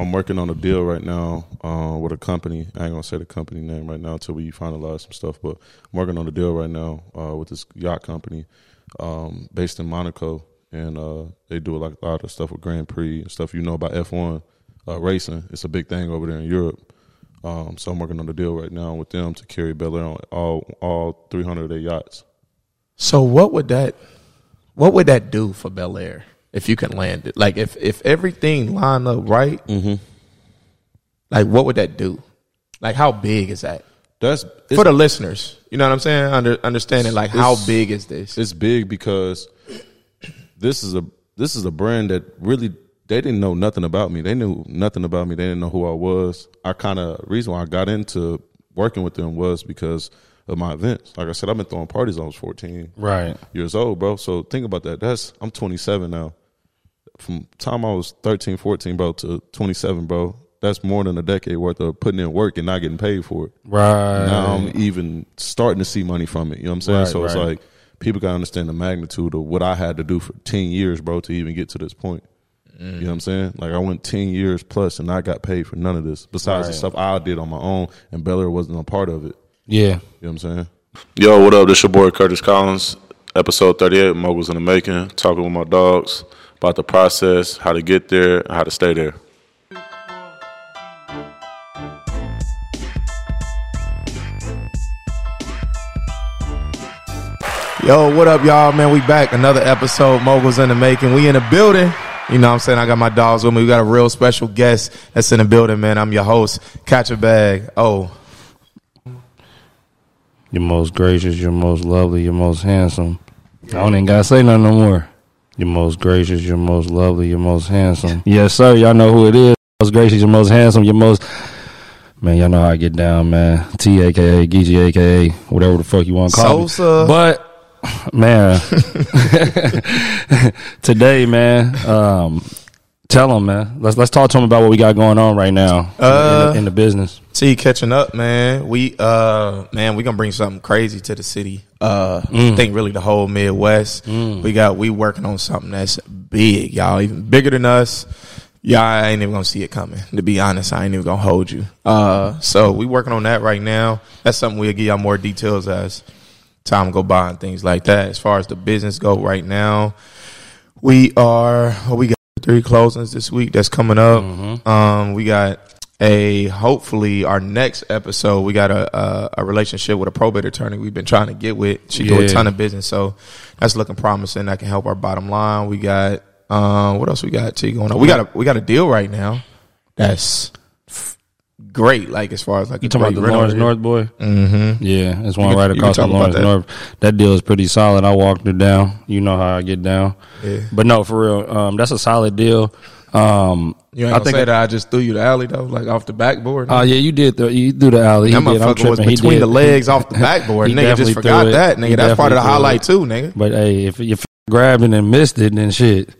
I'm working on a deal right now uh, with a company. I ain't gonna say the company name right now until we finalize some stuff. But I'm working on a deal right now uh, with this yacht company um, based in Monaco, and uh, they do like a lot of stuff with Grand Prix and stuff you know about F1 uh, racing. It's a big thing over there in Europe. Um, so I'm working on a deal right now with them to carry Bel Air on all all 300 of their yachts. So what would that what would that do for Belaire if you can land it? Like if if everything lined up right, Mm-hmm. like what would that do? Like how big is that That's for the listeners? You know what I'm saying? Under understanding like how big is this? it's big because this is a this is a brand that really they didn't know nothing about me. They knew nothing about me. They didn't know who I was. I kind of reason why I got into working with them was because of my events. Like I said, I've been throwing parties. when I was fourteen Right. years old, bro. So think about that. That's I'm 27 now. From time I was 13, 14, bro, to 27, bro. That's more than a decade worth of putting in work and not getting paid for it Right. now I'm even starting to see money from it. You know what I'm saying? Right, so it's like people gotta understand the magnitude of what I had to do for ten years, bro, to even get to this point. Mm. You know what I'm saying? Like I went ten years plus and I got paid for none of this. Besides the stuff I did on my own and Belaire wasn't a part of it. yeah. You know what I'm saying? Yo, what up? This your boy Curtis Collins. Episode 38, Moguls in the Making, talking with my dogs about the process, how to get there, how to stay there. Yo, what up, y'all? Man, we back. Another episode. Moguls in the making. We in the building. You know what I'm saying? I got my dogs with me. We got a real special guest that's in the building, man. I'm your host, Catch a Bag. Oh, You're most gracious, you're most lovely, you're most handsome. I don't even gotta say nothing no more. You're most gracious, you're most lovely, you're most handsome. Yes, sir. Y'all know who it is. Most gracious, you're most handsome, you're most Man, y'all know how I get down, man. T aka aka whatever the fuck you want to call Sosa. me. But man, today, man, um, tell them, man. Let's let's talk to them about what we got going on right now in the- Uh, in, the, in the business. See, catching up, man. We, uh, man, we gonna bring something crazy to the city. Uh, Mm. I think really the whole Midwest. We got, we working on something that's big, y'all, even bigger than us. Y'all ain't even gonna see it coming. To be honest, I ain't even gonna hold you. Uh, so we working on that right now. That's something we'll give y'all more details as time go by and things like that. As far as the business go right now, we are, we got three closings this week that's coming up. Um, we got a hopefully our next episode. We got a, a a relationship with a probate attorney we've been trying to get with. She do a ton of business, so that's looking promising. That can help our bottom line. We got um, what else we got? T going on. We got a we got a deal right now. That's great. Like as far as like You talking about the Lawrence North boy? Mm-hmm. Yeah, it's one can- right across talk from Lawrence that. North. That deal is pretty solid. I walked it down. You know how I get down. Yeah. But no, for real, um, that's a solid deal. Um, You ain't I gonna think. say that I just threw you the alley though, like off the backboard. Oh yeah, you did. The, you threw the alley. That motherfucker was between did. the legs off the backboard. Nigga just forgot that. Nigga, that's part of the highlight it. too, nigga. But hey, if you grabbed it and missed it, then shit,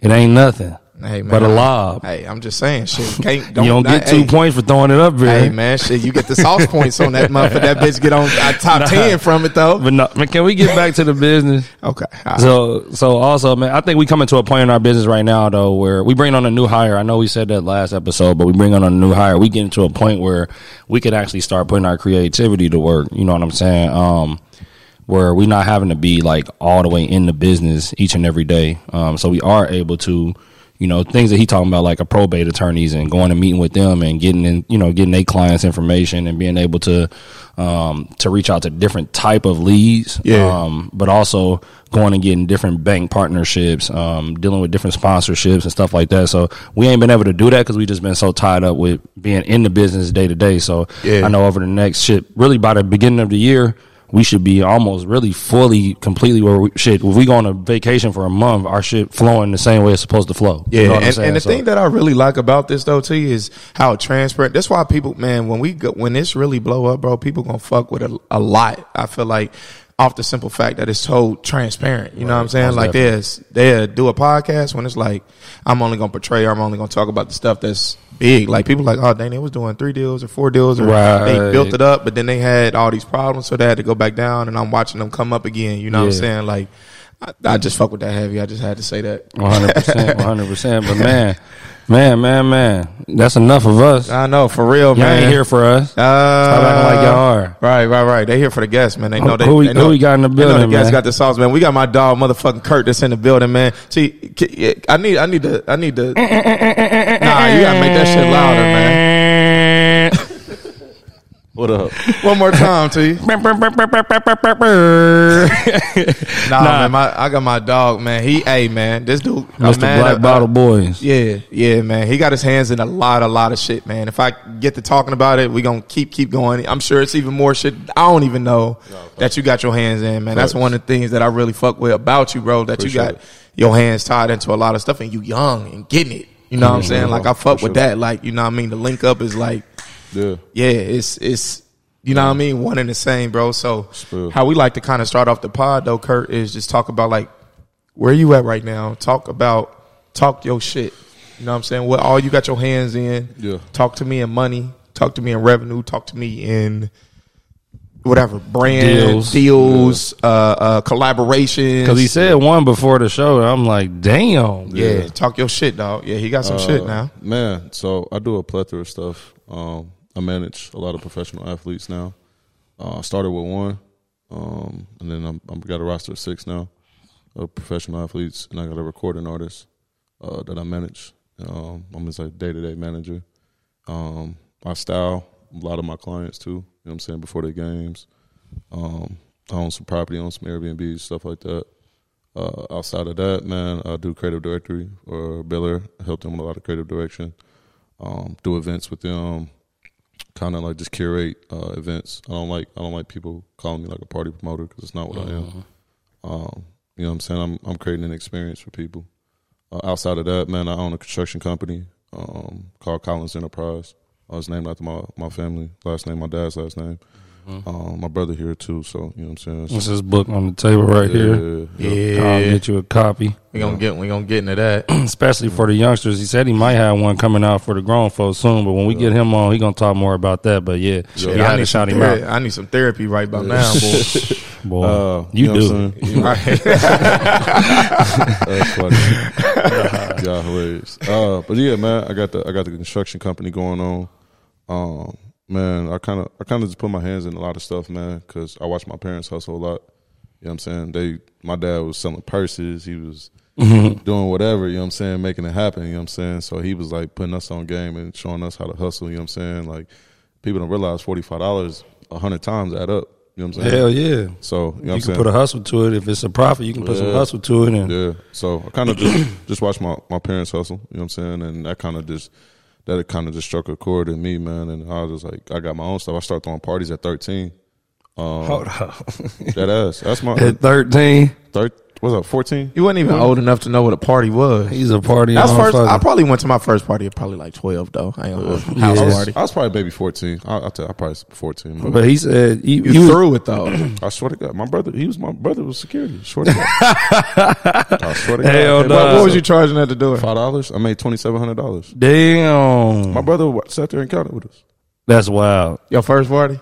it ain't nothing. Hey man, But a lob. Hey, I'm just saying, shit. Can't, you don't not- get two hey, points for throwing it up bro. Hey man, shit, you get the sauce points on that motherfucker. That bitch get on uh, top ten from it though. But no, man, can we get back to the business? Okay, right. So, so also, man, I think we coming to a point in our business right now, though, where we bring on a new hire. I know we said that last episode, but we bring on a new hire. We get into a point where we could actually start putting our creativity to work. You know what I'm saying? Um, where we're not having to be like all the way in the business each and every day. Um, so we are able to, you know, things that he talking about, like a probate attorneys and going and meeting with them and getting in, you know, getting their clients information and being able to, um, to reach out to different type of leads. Yeah. Um, but also going and getting different bank partnerships, um, dealing with different sponsorships and stuff like that. So we ain't been able to do that because we just been so tied up with being in the business day to day. So Yeah. I know over the next shit, really by the beginning of the year, we should be almost really fully, completely where we shit. If we go on a vacation for a month, our shit flowing the same way it's supposed to flow. Yeah, You know what I'm and, and the So- thing that I really like about this though too is how transparent. That's why people, man, when we go, when this really blow up, bro, people gonna fuck with it a lot. I feel like off the simple fact that it's so transparent. You know what I'm saying? most Like there's they do a podcast when it's like I'm only gonna portray, or I'm only gonna talk about the stuff that's big. Like people like, oh, dang, they was doing three deals or four deals, or they built it up, but then they had all these problems, so they had to go back down. And I'm watching them come up again. You know what I'm saying? Like. I, I just fuck with that heavy. I just had to say that. One hundred percent, one hundred percent. But man, Man, man, man. That's enough of us. I know for real, Y'all man. ain't here for us. Uh, Stop acting like y'all are. Right, right, right. They here for the guests, man. They know they. who we- they know, who we got in the they know the guests man? got the sauce, man. We got my dog, motherfucking Curt, that's in the building, man. See, I need, I need to, I need to. nah, you gotta make that shit louder, man. What up? One more time, T. Nah, man, my, I got my dog, man. He, hey, man, this dude, Mr. man, Black uh, Bottle Boys. Yeah, yeah, man. He got his hands in a lot, a lot of shit, man. If I get to talking about it, we gonna keep keep going. I'm sure it's even more shit. I don't even know that you got your hands in, man. That's one of the things that I really fuck with about you, bro. That you got it. your hands tied into a lot of stuff, and you young and getting it. You know what I'm saying? Like I fuck For with sure. that. Like you know what I mean. The link up is like Yeah. yeah, it's it's you know what I mean, one and the same, bro. So Spill. how we like to kind of start off the pod though, Curt, is just talk about like where you at right now. Talk about talk your shit. You know what I'm saying? What all you got your hands in. Yeah. Talk to me in money. Talk to me in revenue. Talk to me in whatever brand Deals. deals, uh, uh, collaborations. Because he said one before the show. and I'm like, damn. yeah, talk your shit, dog. Yeah, he got some shit Uh, now. Man, so I do a plethora of stuff. Um, I manage a lot of professional athletes now. Uh, I started with one, um, and then I've got a roster of six now of professional athletes, and I got a recording artist uh, that I manage. Um, I'm just like day to day manager. Um, I style a lot of my clients too. You know what I'm saying before their games. Um, I own some property, own some Airbnb stuff like that. Uh, outside of that, man, I do creative directory or Belaire. I help them with a lot of creative direction. Um, do events with them. Kind of like just curate uh, events. I don't like I don't like people calling me like a party promoter because it's not what I am. Um, you know what I'm saying? I'm I'm creating an experience for people. Uh, outside of that, man, I own a construction company um, called Collins Enterprise. I was named after my, my family last name, my dad's last name. Um, my brother here too, so you know what I'm saying. What's this book on the table right here? yeah. I'll get you a copy. We gonna get we gonna get into that. Especially for the youngsters. He said he might have one coming out for the grown folks soon, but when we get him on, he gonna talk more about that. But yeah, Yeah, you I had need shout some him therapy. out. I need some therapy right about now, boy. Boy, Uh, you, know do. what I'm saying? Right. That's funny. yeah, hilarious. Uh, but yeah, man, I got the I got the construction company going on. Um, man, I kind of I kind of just put my hands in a lot of stuff, man, because I watched my parents hustle a lot. You know what I'm saying? They, my dad was selling purses. He was mm-hmm. doing whatever. You know what I'm saying? Making it happen. You know what I'm saying? So he was like putting us on game and showing us how to hustle. You know what I'm saying? Like people don't realize forty five dollars a hundred times add up. You know what I'm saying? Hell yeah. So you know what You I'm can saying? put a hustle to it. If it's a profit, you can put some hustle to it. And Yeah. So I kind of just just watched my my parents hustle. You know what I'm saying? And that kind of just that kind of just struck a chord in me, man. And I was just like, I got my own stuff. I started throwing parties at 13. Um, hold up. That ass. That's my At 13, third. What's up? 14. You wasn't even old enough to know what a party was. he's a party. That's first. I probably went to my first party at probably like twelve though. I ain't gonna lie. Yeah. house I was, party. I was probably baby 14. I, I tell I probably 14. But, But he said you, You you was- threw it though. I swear to God, my brother. He was my brother was security. I swear to God. I swear to God. Hell Hey, no. what, what was you charging at the door? Five dollars. I made twenty seven hundred dollars. Damn. My brother sat there and counted with us. That's wild. Your first party?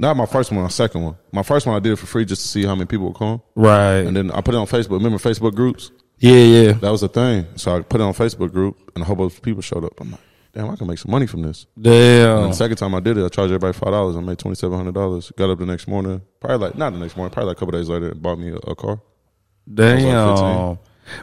Not my first one, my second one. My first one I did it for free just to see how many people would come. Right. And then I put it on Facebook. Remember Facebook groups? yeah, yeah. That was the thing. So I put it on Facebook group, and a whole bunch of people showed up. I'm like, damn, I can make some money from this. And Damn. the second time I did it, I charged everybody five dollars. I made twenty seven hundred dollars. Got up the next morning, probably like not the next morning, probably like a couple days later, and bought me a, a car. Damn.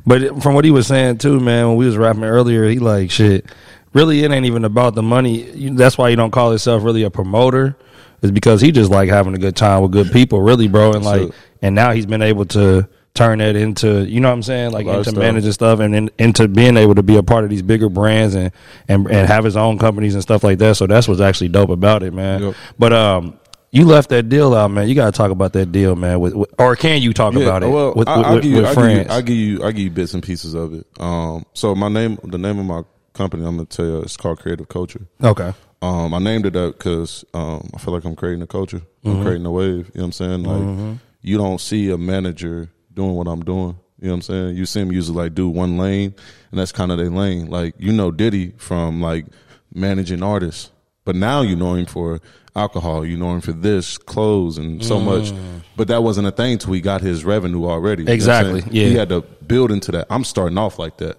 But from what he was saying too, man, when we was rapping earlier, he like shit. Really, it ain't even about the money. That's why you don't call yourself really a promoter. Is because he just like having a good time with good people, really, bro. And like, and now he's been able to turn that into, you know what I'm saying, like into managing stuff and in, into being able to be a part of these bigger brands and and and have his own companies and stuff like that. So that's what's actually dope about it, man. Yep. But um. You left that deal out, man. You got to talk about that deal, man. With, with or can you talk about it well, with, I, I'll, with, give you, I'll give you, friends? I'll give you, I'll give you bits and pieces of it. Um, so my name, the name of my company, I'm gonna tell you, it's called Creative Culture. okay. Um, I named it that because um, I feel like I'm creating a culture. I'm Mm-hmm. creating a wave. You know what I'm saying? Like you don't see a manager doing what I'm doing. You know what I'm saying? You see them usually like do one lane, and that's kind of their lane. Like you know Diddy from like managing artists, but now you know him for alcohol. You know him for this, clothes, and so much. But that wasn't a thing till he got his revenue already. You know Mm. Exactly, yeah. He had to build into that. I'm starting off like that.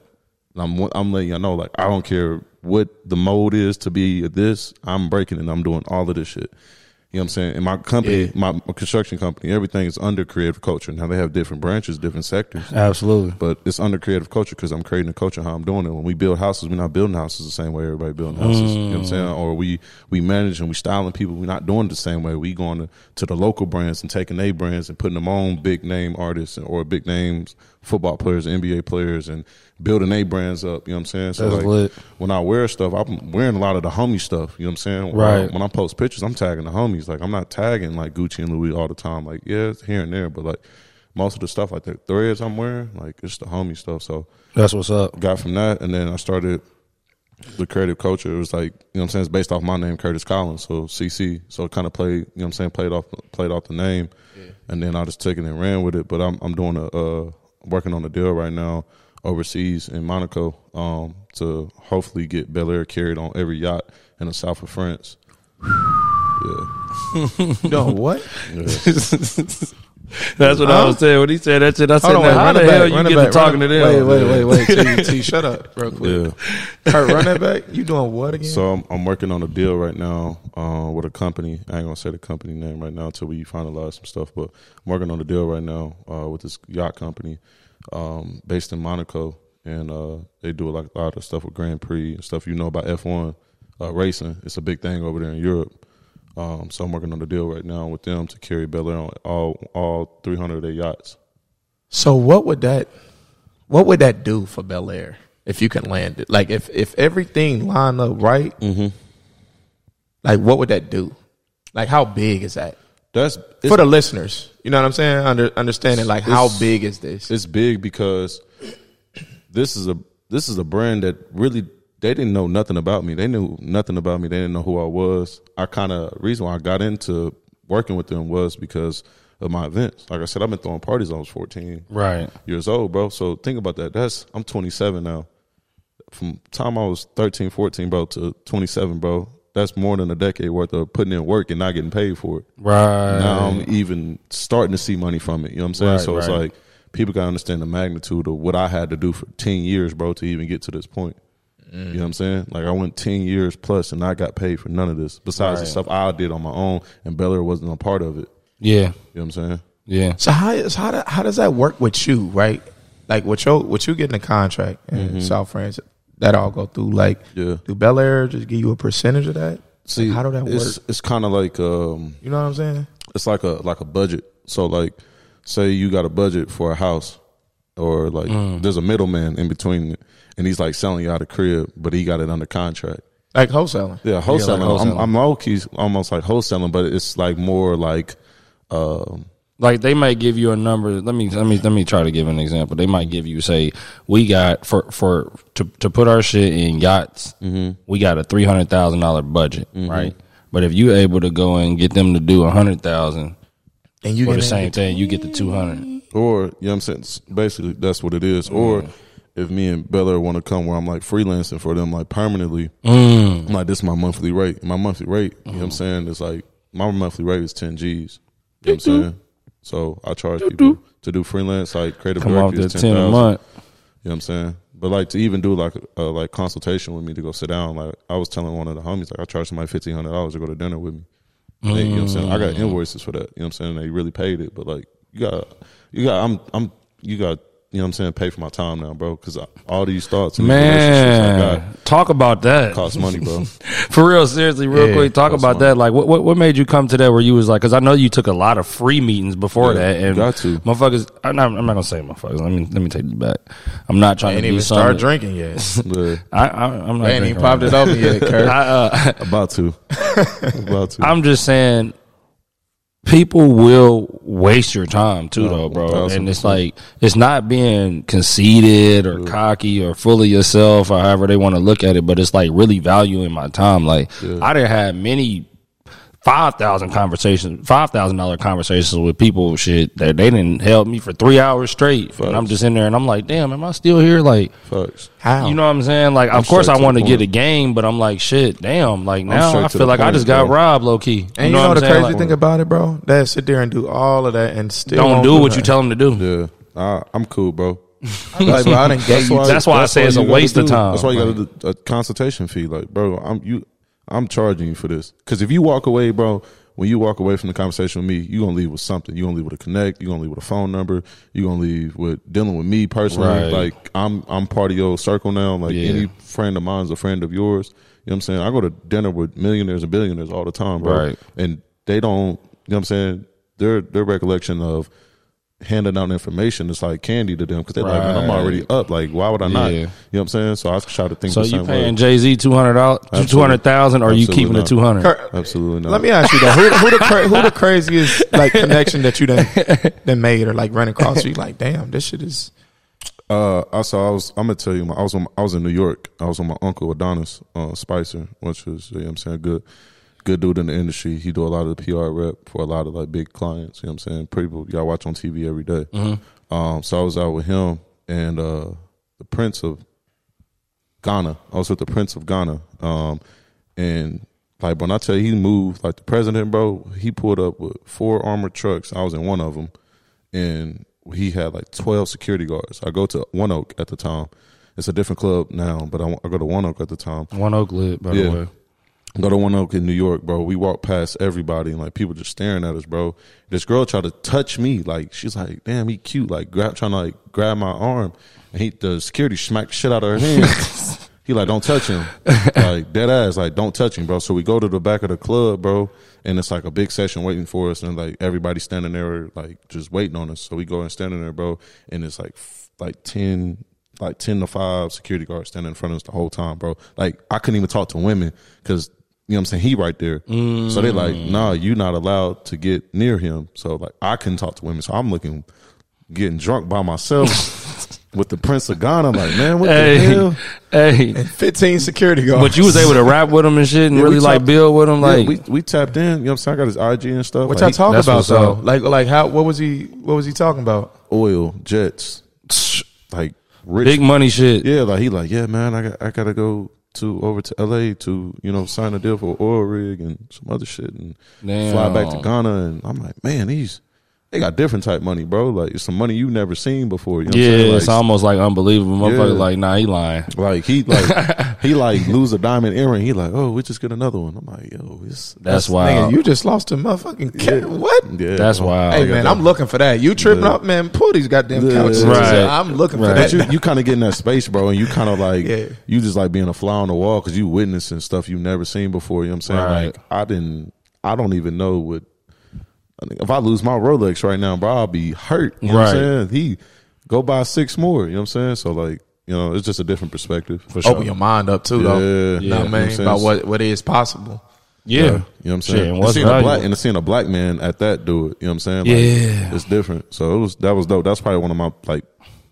I'm I'm letting y'all know like I don't care what the mode is to be this. I'm breaking it. I'm doing all of this shit. You know what I'm saying? And my company, Yeah. my, my construction company, everything is under creative culture. Now they have different branches, different sectors, Absolutely. but it's under creative culture because I'm creating a culture how I'm doing it. When we build houses, we're not building houses the same way everybody building houses. You know what I'm saying? Mm. Or we we manage and we styling people. We're not doing it the same way. We going to, to the local brands and taking their brands and putting them on big name artists or big names football players, NBA players, and building their brands up. You know what I'm saying? So That's like, lit. when I wear stuff, I'm wearing a lot of the homie stuff. You know what I'm saying? When Right. I- When I post pictures, I'm tagging the homies. Like I'm not tagging like Gucci and Louis all the time. Like yeah, it's here and there, but like most of the stuff like the threads I'm wearing, like it's the homie stuff. So That's what's up. got from that, and then I started the creative culture. It was like you know what I'm saying. It's based off my name, Curtis Collins. So CC. So it kind of played. You know what I'm saying. Played off played off the name, and then I just took it and ran with it. But I'm I'm doing a uh, working on a deal right now overseas in Monaco um, to hopefully get Belaire carried on every yacht in the south of France. Yeah, No, what? yeah. That's what I was saying. When he said that shit, I said, Hold on, how the it back. hell you run get back, to talking run to it- them? Wait, wait, wait, wait. T, T, shut up real quick. yeah. Curt, run that back. You doing what again? So I'm, I'm working on a deal right now uh, with a company. I ain't gonna say the company name right now until we finalize some stuff. But I'm working on a deal right now uh, with this yacht company um, based in Monaco, and uh, they do like a lot of stuff with Grand Prix and stuff you know about F1 uh, racing. It's a big thing over there in Europe. Um, so I'm working on a deal right now with them to carry Bel Air on all all 300 of their yachts. So what would that what would that do for Belaire if you can land it? Like if if everything lined up right, Mm-hmm. like what would that do? Like how big is that That's for the listeners? You know what I'm saying? Under understanding like how big is this? it's big because this is a this is a brand that really they didn't know nothing about me. They knew nothing about me. They didn't know who I was. I kind of reason why I got into working with them was because of my events. Like I said, I've been throwing parties. when I was fourteen Right. years old, bro. So think about that. That's I'm 27 now. From time I was 13, 14, bro, to 27, bro. That's more than a decade worth of putting in work and not getting paid for it Right. now I'm even starting to see money from it. You know what I'm saying? Right, so it's like people gotta understand the magnitude of what I had to do for ten years, bro, to even get to this point. You know what I'm saying? Like I went ten years plus and I got paid for none of this. Besides the stuff I did on my own and Belaire wasn't a part of it. Yeah. You know what I'm saying? Yeah. So how is how do, how does that work with you, right? Like with your with you getting a contract in South France, that all go through. Like, Yeah. do Belaire just give you a percentage of that? See, Like, how do that it's, work? It's kind of like um, You know what I'm saying? it's like a like a budget. So like, say you got a budget for a house, or like Mm. there's a middleman in between, it, and he's like selling you out a crib, but he got it under contract. Like wholesaling. Yeah, wholesaling. wholesaling. I'm, I'm low key almost like wholesaling, but it's like more like um, Like they might give you a number. Let me let me let me try to give an example. They might give you say we got for for to to put our shit in yachts. We got a three hundred thousand dollar budget, right? But if you're able to go and get them to do a hundred thousand And you for the same thing, you get the two hundred. or you know what I'm saying. Basically, that's what it is. Or if me and Bella want to come where I'm like freelancing for them, like permanently, mm. I'm like this is my monthly rate. My monthly rate, you know what I'm mm-hmm. saying, It's like my monthly rate is ten G's. You know what I'm saying? So I charge people to do freelance, like creative Come that ten a month. You know what I'm saying? But like to even do like a like consultation with me to go sit down, like I was telling one of the homies, like I charged somebody fifteen hundred dollars to go to dinner with me. They- you know what I'm saying? I got mm. invoices for that. You know what I'm saying? They really paid it, but like you got, you got, I'm, I'm, you got, you know what I'm saying? Pay for my time now, bro, because all these thoughts and these I got Man, talk about that. cost money, bro. For real, seriously, real Yeah, quick, talk about fine. that. Like, what, what what made you come to that? Where you was like, because I know you took a lot of free meetings before Yeah, that, and got to. motherfuckers. I'm not, I'm not gonna say motherfuckers. Let me let me take this back. I'm not trying Ain't to be even something. start drinking yet. Yeah, I, I, I'm not. Ain't even drinking popped right it open yet, Curt. I, uh, about to, about to. I'm just saying, people will waste your time too, though, bro. And it's like it's not being conceited or cocky or full of yourself or however they want to look at it, but it's like really valuing my time. Like I didn't have many five thousand conversations, five thousand dollar conversations with people, shit that they didn't help me for three hours straight, and I'm just in there and I'm like, damn, am I still here? Like. Facts. How? You know what I'm saying? Like, of course, I want to get a game, but I'm like, shit, damn. Like now, I feel the like I just got bro. robbed, low key. and you know, what the saying? crazy Like, thing about it, bro? That sit there and do all of that and still don't won't do what you tell them to do. Yeah, I, I'm cool, bro. like, bro, I done gave you. That's why I say it's a you gotta waste of time. That's why you got to a consultation fee. Like, bro, I'm you. I'm charging you for this because if you walk away, bro, when you walk away from the conversation with me, you're gonna leave with something. You're gonna leave with a connect. You're gonna leave with a phone number. You're gonna leave with dealing with me personally. Right. Like, I'm I'm part of your circle now. Like Yeah. any friend of mine is a friend of yours. You know what I'm saying? I go to dinner with millionaires and billionaires all the time, bro. Right. And they don't. You know what I'm saying? Their their recollection of handing out information it's like candy to them because they're like, man, I'm already up. Like, why would I not? Yeah. You know what I'm saying? So I try to think So the you same paying way. Jay Z two hundred dollars, two hundred thousand, or you Absolutely keeping the not. two hundred? Curt, Absolutely not. Let me ask you though, who, who the cra- who the craziest like connection that you done, done made or like run across? You like, damn, this shit is. Uh, also, I was. I'm gonna tell you. My, I was. On, I was in New York. I was with my uncle Adonis uh, Spicer, which was. You know what I'm saying good, good dude in the industry. He do a lot of the PR rep for a lot of like big clients. You know what I'm saying? People y'all watch on TV every day. Um, so I was out with him and uh, the Prince of Ghana. I was with the Prince of Ghana. Um, and like when I tell you he moved, like the president, bro, he pulled up with four armored trucks. I was in one of them, and he had like twelve security guards. I go to One Oak at the time. It's a different club now, but I, I go to One Oak at the time. One Oak lit, by Yeah. the way. Go to One Oak in New York, bro. We walk past everybody and like people just staring at us, bro. This girl tried to touch me, like she's like, "Damn, he cute," like grab trying to like grab my arm, and he the security smacked the shit out of her hand. he like, "Don't touch him," like dead ass, like don't touch him, bro. So we go to the back of the club, bro, and it's like a big session waiting for us, and like everybody standing there, like just waiting on us. So we go and standing there, bro, and it's like like ten like 10 to 5 security guards standing in front of us the whole time, bro. Like, I couldn't even talk to women because, you know what I'm saying? He right there. So they like, mm. nah, you not allowed to get near him. So, like, I couldn't talk to women. So I'm looking, getting drunk by myself with the Prince of Ghana. I'm like, man, what the hell? hey. 15 security guards. But you was able to rap with him and shit, and Yeah, we really like build with him. Yeah, Like, we, we tapped in. You know what I'm saying? I got his IG and stuff. What like, y'all he- talk about though? up. Like, like how? What was he? What was he talking about? oil, jets, like rich big money shit. Yeah, like he like, yeah, man, I got I gotta go to over to LA to, you know, sign a deal for oil rig and some other shit and fly back to Ghana. And I'm like, man, these they got different type money, bro. Like it's some money you've never seen before. You know what Yeah, I'm? Like, it's almost like unbelievable. Motherfucker, Yeah. like, nah, he lying. like he like he like lose a diamond earring. He like, oh, we just get another one. I'm like, yo, it's That's Nigga, wild. you just lost a motherfucking cat. What? yeah, That's bro. wild. Hey man, that. I'm looking for that. You tripping Yeah. up, man? Pull these goddamn Yeah. couches. Right. I'm looking Right. for But that. you you kind of get in that space, bro, and you kind of like Yeah. you just like being a fly on the wall because you witnessing stuff you've never seen before. You know what I'm saying? Right. Like I didn't, I don't even know what. I think if I lose my Rolex right now, bro, I'll be hurt. You know what I'm Right. saying? He go buy six more. You know what I'm saying? So like, you know, it's just a different perspective for sure. Open your mind up too, Yeah. though. Yeah. You know what I what mean? I'm saying? About what what is possible. Yeah. You know what I'm saying? and and what's seeing a black and seeing a black man at that do it. You know what I'm saying? Like, Yeah. it's different. So it was that was dope. That's probably one of my like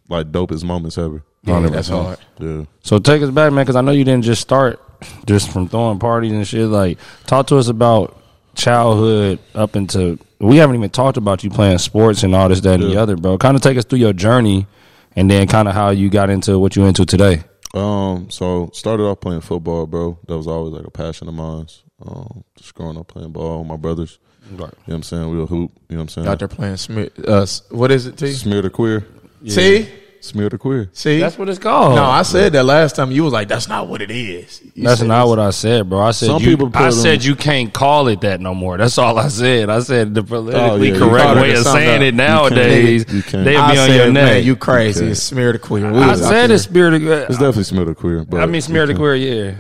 like dopest moments ever. Yeah, 100%. that's hard. Yeah. So take us back, man, because I know you didn't just start just from throwing parties and shit. Like, talk to us about childhood up into. We haven't even talked about you playing sports and all this, that, and the other, bro. Kind of take us through your journey, and then kind of how you got into what you're into today. Um, so started off playing football, bro. That was always like a passion of mine. Um, just growing up playing ball with my brothers. Right. You know what I'm saying? We would hoop. You know what I'm saying? Out there playing smear. Uh, what is it, T? Smear the queer. See, Smear the queer. see. That's what it's called. no, I said that last time. You was like, "That's not what it is." You That's said not it's- what I said, bro. I said Some you, people put I them- said you can't call it that no more. That's all I said. I said the politically Oh, yeah, correct it way of something saying else. it nowadays. You can't. They'd be I on said, your man, neck. you crazy. Okay. It's smear the queer. We I was out said there. it's spirit of It's definitely smear the queer. But I mean, smear the queer, yeah.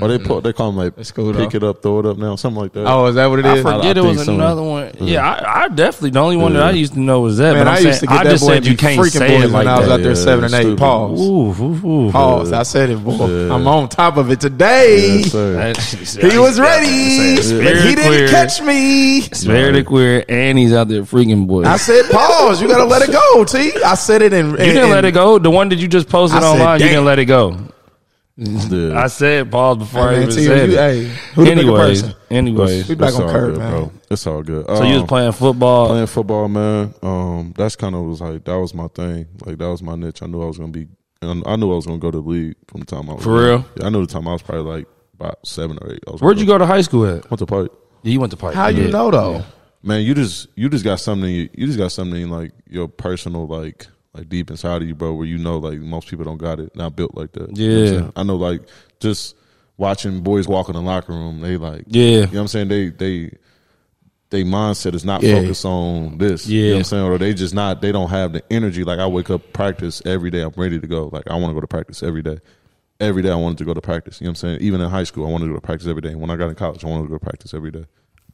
Or they put they call them like That's cool, pick though. it up, throw it up now, something like that. Oh, is that what it I is? forget I it was think so. another one. Yeah, I, I definitely the only one that I used to know was that. Man, but I'm I saying, used to get I that just boy said you can't freaking say boys it when like I was that. out there Yeah, seven and eight. stupid. Pause. Ooh, ooh, ooh. Pause. I said it, boy. Yeah. I'm on top of it today. Yes, sir. That- He was ready, but Spirit he didn't queer. catch me. Spirit of queer, and he's out there freaking boy. I said, pause. You gotta let it go, T. I said it in. you didn't let it go. The one that you just posted I said, online, you damn. didn't let it go. Yeah. I said pause before I Hey, man, even T, said you, it. hey, who the bigger anyways, person? anyways. We back on all Curt, good, man. bro. It's all good. So you was Um, playing football. playing football, man. Um, that's kind of was like that was my thing. Like that was my niche. I knew I was gonna be. and I knew I was gonna go to the league from the time I was For young. real? Yeah, I knew the time I was probably like about seven or eight. I was Where'd you go to high school at? Went to Pike. Yeah, you went to Pike. How you know though? Man, you just you just got something. You just got something like your personal like like deep inside of you, bro, where you know like most people don't got it, not built like that. You know Yeah. I know like just watching boys walk in the locker room, they like Yeah. you know what I'm saying? They they they mindset is not Yeah. focused on this. You know Yeah. what I'm saying? Or they just not they don't have the energy. Like I wake up practice every day, I'm ready to go. Like I want to go to practice every day. Every day I wanted to go to practice. You know what I'm saying? Even in high school, I wanted to go to practice every day. When I got in college, I wanted to go to practice every day.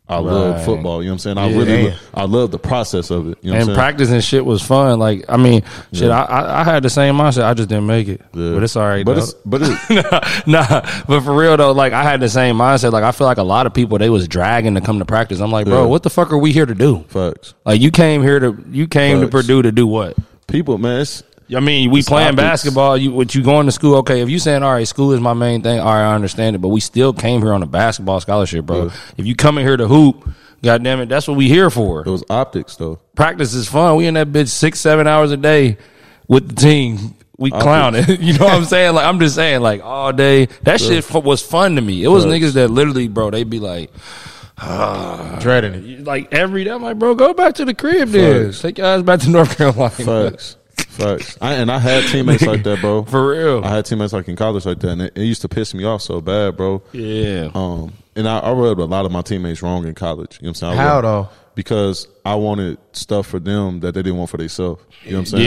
I love football. You know what I'm saying? I Yeah. really, lo- I love the process of it. You know what I'm and and shit was fun. Like, I mean, shit, I, I I had the same mindset. I just didn't make it, Yeah. but it's all right. But though. it's, but it's, nah, but for real though, like I had the same mindset. Like I feel like a lot of people they was dragging to come to practice. I'm like, bro, Yeah. what the fuck are we here to do? facts. Like you came here to you came to Purdue to do what? People, man, it's, I mean, we It's playing optics. basketball. You what you going to school? Okay, if you saying all right, school is my main thing. All right, I understand it, but we still came here on a basketball scholarship, bro. Yeah. If you coming here to hoop, god damn it, that's what we here for. it was optics though. Practice is fun. We in that bitch six seven hours a day with the team. We clowning. you know what I'm saying? Like I'm just saying, like all day. That shit was fun to me. It was niggas that literally, bro. They'd be like, ah. Dreading it. like every day. I'm like, bro, go back to the crib. Facts. take your ass back to North Carolina. Facts. Facts. I, and I had teammates like that, bro. For real. I had teammates like in college like that, and it, it used to piss me off so bad, bro. Yeah. Um, and I, I rubbed a lot of my teammates wrong in college. You know what I'm saying? I How rubbed- though? Because I wanted stuff for them that they didn't want for themselves. You know what I'm saying?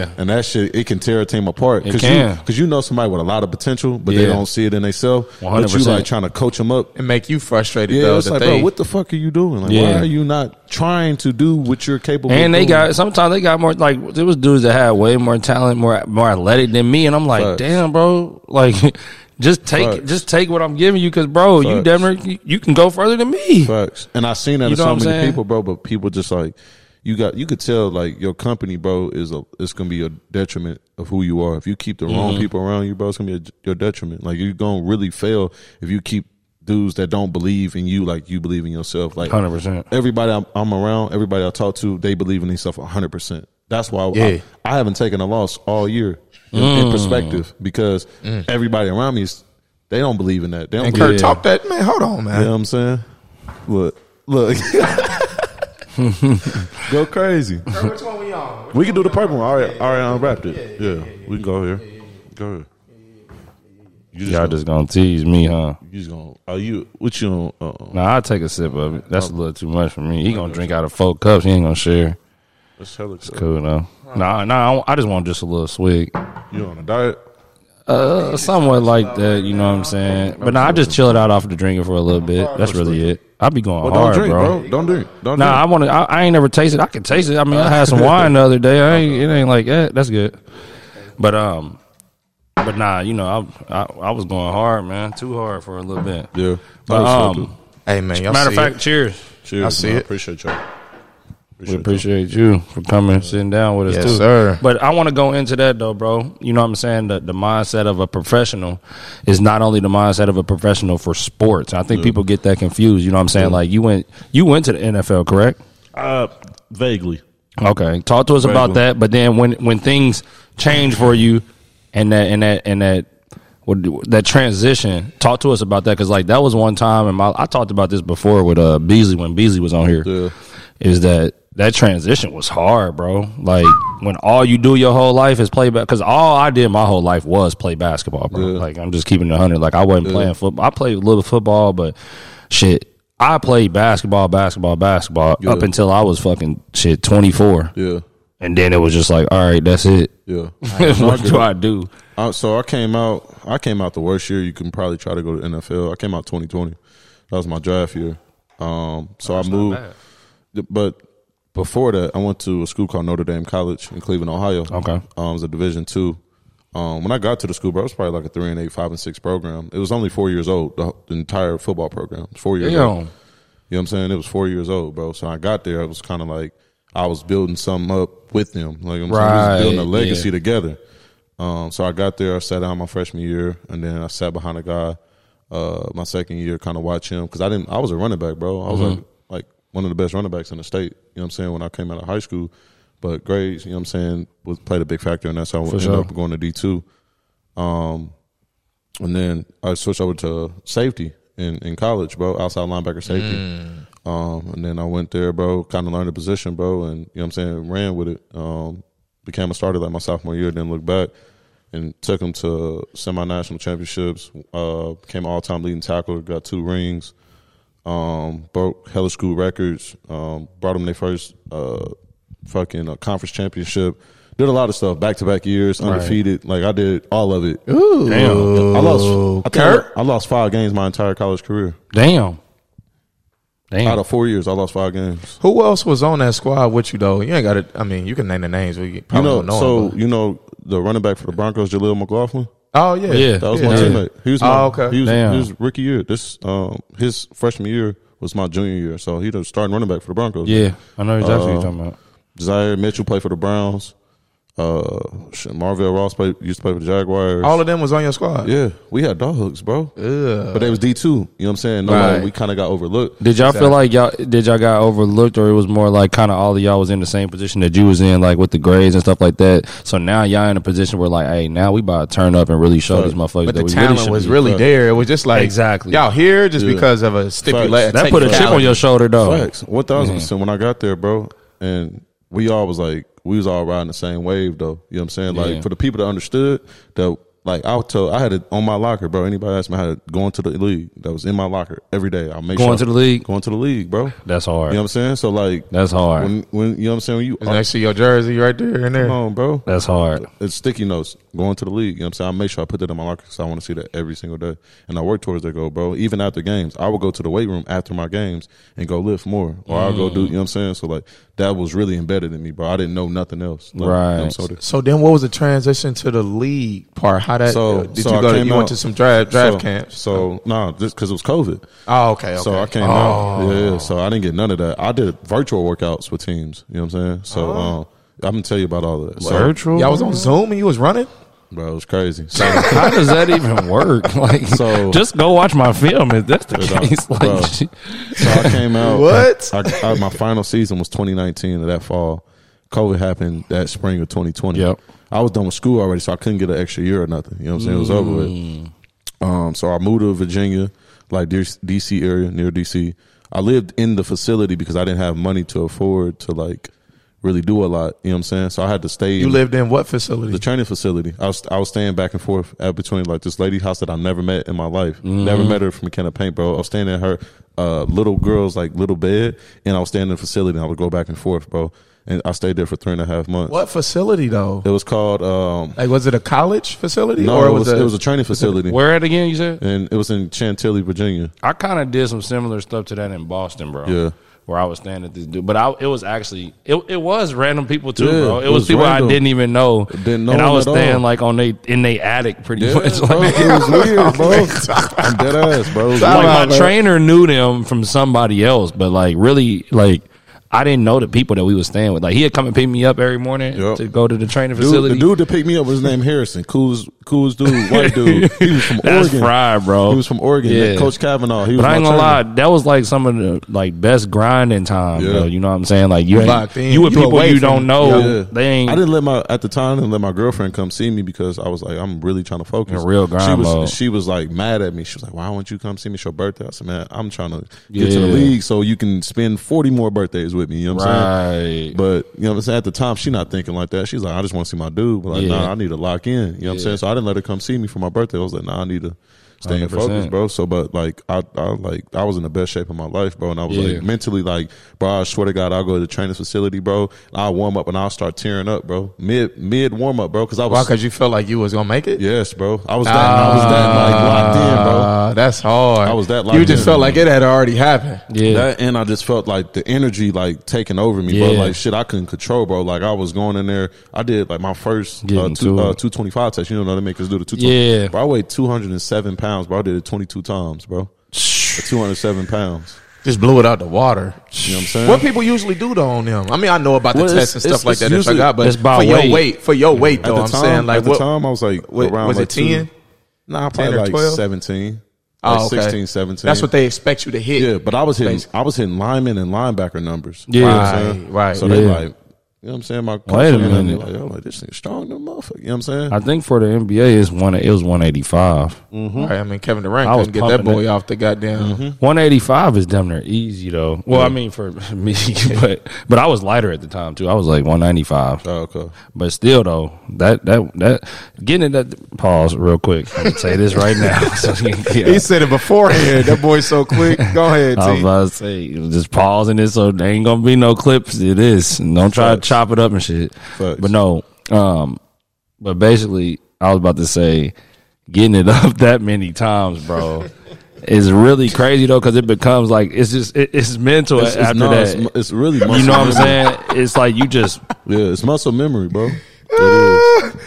Like, Yeah. and that shit, it can tear a team apart. It Cause can. you, cause you know somebody with a lot of potential, but they don't see it in themselves. But you 100%. like trying to coach them up. And make you frustrated Yeah, though. it's that like, they, bro, what the fuck are you doing? Like, Yeah. why are you not trying to do what you're capable? And they doing? got sometimes they got more like there was dudes that had way more talent, more more athletic than me, and I'm like, Facts. damn, bro, like just take Facts. just take what I'm giving you, because bro, you Facts. damn near you, you can go further than me. Facts. And I've seen that You in so many saying? people, bro. But people just like you got you could tell like your company, bro, is a it's gonna be a detriment of who you are. If you keep the wrong Mm-hmm. people around you, bro, it's gonna be a, your detriment. Like you're gonna really fail if you keep dudes that don't believe in you like you believe in yourself. Like Hundred percent. everybody I'm, I'm around, everybody I talk to, they believe in themselves 100. percent That's why Yeah. I, I haven't taken a loss all year in, Mm. in perspective because everybody around me is they don't believe in that. They don't and believe Kurt talk that man. Hold on, man. you know what I'm saying? Look, look. go crazy. Which one we on? We can do the purple one. All right, all right, unwrapped it. Yeah, we can go here. Go ahead. You just Y'all gonna, just gonna tease me, huh? you just gonna. Are you? What you? on, Uh, Nah, I'll take a sip of it. That's a little too much for me. He gonna drink out of four cups. He ain't gonna share. That's hella cool. Cool though. Nah, nah. I just want just a little swig. You on a diet? Uh, somewhat like that. You know what I'm saying? But nah, I just chill it out off the drinking for a little bit. That's really it. I be going Well, don't hard, drink, bro. bro. Don't drink. Don't Nah, I want to. I, I ain't never tasted. I can taste it. I mean, I had some wine the other day. I ain't, it ain't like that. That's good. But um, but nah, you know, I, I I was going hard, man, too hard for a little bit. Yeah. But I um, Hey man, y'all matter of see fact, it? cheers. Cheers. I see man. it. Appreciate y'all. We appreciate you for coming sitting down with us Yes, too. sir. But I want to go into that though, bro. You know what I'm saying? The the mindset of a professional is not only the mindset of a professional for sports. I think people get that confused. You know what I'm saying? Like you went you went to the NFL, correct? Uh, vaguely. Okay. Talk to us about that. But then when when things change for you and that and that and that that transition, talk to us about that because like that was one time, and I talked about this before with uh Beasley when Beasley was on here. Yeah. Is that that transition was hard, bro? Like when all you do your whole life is play because all I did my whole life was play basketball, bro. Yeah. Like I'm just keeping it hundred. Like I wasn't playing football. I played a little football, but shit. I played basketball, basketball, basketball Yeah. up until I was fucking shit 24. Yeah. And then it was just like, all right, that's it. Yeah. what do I do? Uh, so I came out. I came out the worst year. You can probably try to go to NFL. I came out 2020. That was my draft year. Um, so I moved. But before that, I went to a school called Notre Dame College in Cleveland, Ohio. Okay. um, it was a Division two. Um, when I got to the school, bro, it was probably like a three and eight, five and six program. It was only four years old. The, the entire football program, four years old. You know what I'm saying? It was four years old, bro. So I got there. It was kind of like I was building something up with them. Like I'm saying, Right, was building a legacy yeah. together. Um, so I got there. I sat down my freshman year, and then I sat behind a guy. Uh, my second year, kind of watch him because I didn't. I was a running back, bro. I was Mm-hmm. like one of the best running backs in the state. You know what I'm saying? When I came out of high school, but grades, you know what I'm saying, was played a big factor in that. So I ended sure. up going to D two. Um, and then I switched over to safety in, in college, bro, outside linebacker safety. Um, and then I went there, bro, kind of learned the position, bro, and you know what I'm saying, ran with it. Um, became a starter like my sophomore year. Didn't look back, and took him to semi-national championships. Uh, became all time leading tackler. Got two rings. Um, broke hella school records. Um, brought them their first uh, fucking uh, conference championship. Did a lot of stuff back to back years, undefeated. Like I did all of it. Ooh, Damn. I lost. I, Curt? I, I lost five games my entire college career. Damn. Damn. Out of four years, I lost five games. Who else was on that squad with you though? You ain't got to. I mean, you can name the names. We You probably know, don't know. so them, you know the running back for the Broncos, Jaleel McLaughlin. Oh yeah, Yeah. That was yeah. my teammate. He was my, Oh, okay. He was, Damn. he was rookie year. This um his freshman year was my junior year, so he was starting running back for the Broncos. yeah, I know exactly what Uh, you're talking about. Zaire Mitchell played for the Browns. Uh, shit, Marvell Ross played, used to play for the Jaguars. All of them was on your squad. yeah, we had dogs, bro. Yeah, But they was D two. You know what I'm saying? No, Right. way we kind of got overlooked. Did y'all Exactly. feel like y'all did y'all got overlooked, or it was more like kind of all of y'all was in the same position that you was in, like with the grades and stuff like that? So now y'all in a position where like, hey, now we about to turn up and really show Right. these motherfuckers But that the we talent really should was be. really Facts. there. It was just like Exactly. y'all here just Yeah. because of a stipulation. Facts. That put a chip on your shoulder though. Facts. One thousand percent. When I got there, bro, and we all was like, we was all riding the same wave, though. You know what I'm saying? Like Yeah. for the people that understood that. Like I would tell, I had it on my locker, bro. Anybody asked me, how to go into the league. That was in my locker every day. I'll make Going sure to the league? going to the league, bro. That's hard. You know what I'm saying? So like, That's hard. when when you know what I'm saying, when you And I see your jersey right there and there. come on, bro. That's hard. It's sticky notes going to the league. You know what I'm saying? I make sure I put that in my locker because I want to see that every single day. And I work towards that goal, bro. Even after games, I would go to the weight room after my games and go lift more. Or I'll go do, you know what I'm saying? So, like, that was really embedded in me, bro. I didn't know nothing else. Like, Right. You know, so, So then, what was the transition to the league part? How that? so, did so you go? To, came you went to some draft draft so, camps. So, no, just because it was COVID. oh, okay, okay. So I came oh. out. Yeah, so I didn't get none of that. I did virtual workouts with teams. You know what I'm saying? So, um, I'm going to tell you about all of that. So, Virtual. Y'all was on Zoom and you was running. Bro, it was crazy. So, How does that even work? Like, So- just go watch my film if that's the Bro, case. Like, bro. So I came out. What? I, I, my final season was 2019 of that fall. COVID happened that spring of 2020. Yep. I was done with school already, so I couldn't get an extra year or nothing. You know what I'm saying? It was over with. Um, so I moved to Virginia, like D- DC area, near DC. I lived in the facility because I didn't have money to afford to like really do a lot. You know what I'm saying? So I had to stay. You in- lived in what facility? the training facility. I was I was staying back and forth at between like this lady house that I never met in my life. Never met her from McKenna Paint, bro. I was staying in her uh, little girl's like little bed, and I was staying in the facility. and I would go back and forth, bro. And I stayed there for three and a half months. what facility though? It was called um, Like, was it a college facility no, or it was, it was a training facility, where at again? You said and it was in Chantilly, Virginia. I kind of did some similar stuff to that in Boston, bro. Yeah. Where I was standing at this dude, but I it was actually it, it was random people too, Yeah, bro. It, it was, was people random. I didn't even know, Didn't know and I was standing like on they in they attic pretty Yeah, much. bro, Like, it was weird, bro. I'm dead ass, bro. It was Time like out, my man. trainer knew them from somebody else, but like really like I didn't know the people that we was staying with. Like he had come and pick me up every morning Yep. to go to the training Dude, facility. the dude that picked me up was named Harrison. Coolest, coolest dude, white dude. He was from That's Oregon. fried, bro. He was from Oregon. Yeah. Coach Kavanaugh. He was But I ain't gonna trainer. lie, that was like some of the like best grinding time, Yeah. bro. You know what I'm saying? Like you, ain't, Locked in. you with You people you don't know. Yeah. They ain't. I didn't let my at the time. I didn't let my girlfriend come see me because I was like, I'm really trying to focus. In real grind She was mode. she was like mad at me. She was like, Why won't you come see me? It's your birthday. I said, Man, I'm trying to get to the league so you can spend 40 more birthdays with me. You know what I'm saying? right. But you know what I'm saying? At the time, she not thinking like that. She's like, I just want to see my dude. But like, Yeah. nah, I need to lock in. You know what I'm saying? So I didn't let her come see me for my birthday. I was like, Nah, I need to stay in 100%. focus, bro. So, but like, I, I like, I was in the best shape of my life, bro. And I was Yeah. like mentally, like, bro, I swear to God, I'll go to the training facility, bro. And I'll warm up and I'll start tearing up, bro. Mid mid warm up, bro. Because I was, Because you felt like you was gonna make it. yes, bro. I was that, I was that like locked in, bro. Ah, That's hard. I was that You just in. felt like it had already happened. yeah. That and I just felt like the energy like taking over me, bro. Yeah. Like shit, I couldn't control, bro. Like I was going in there. I did like my first uh, two uh, it. two twenty five test. You know they make us do the two. Yeah. bro. I weighed two hundred and seven pounds, bro. I did it twenty two times, bro. Two hundred seven pounds. Just blew it out the water. You know what I'm saying? What people usually do though on them? I mean, I know about the Well, tests and stuff like that. If I usually- got, but for your weight. weight, for your weight though, I'm time, saying like at the what time, I was like what- around was like it 10? Two, nah, 10 probably or like 12? seventeen. Oh, Like okay. 16, 17. That's what they expect you to hit. Yeah, but I was hitting. Basically. I was hitting lineman and linebacker numbers. Yeah. You know what I'm? Right, right. So they like, You know what I'm saying? My coach Wait a looking at me minute. Like, yo, like this nigga strong, than a motherfucker. You know what I'm saying? I think for the NBA, it's one. It was one eighty five. Mm-hmm. Right, I mean, Kevin Durant I was couldn't get that boy it. off the goddamn. Mm-hmm. One eighty five is damn near easy though. Well, I mean for me, but but I was lighter at the time too. I was like one ninety five. oh, okay. But still though, that that that getting it that pause real quick. I'm gonna say this right now. So, yeah. He said it beforehand. that boy's so quick. Go ahead, I was T. about to say, just pausing it so there ain't gonna be no clips. It is. Don't try to Facts. Chop it up and shit. Facts. But no, um, but basically, I was about to say, getting it up that many times, bro, is really crazy though, because it becomes like it's just it, it's mental It's, it's, after no, that. it's, it's really muscle you know what I'm saying? It's like you just Yeah, it's muscle memory, bro. It is.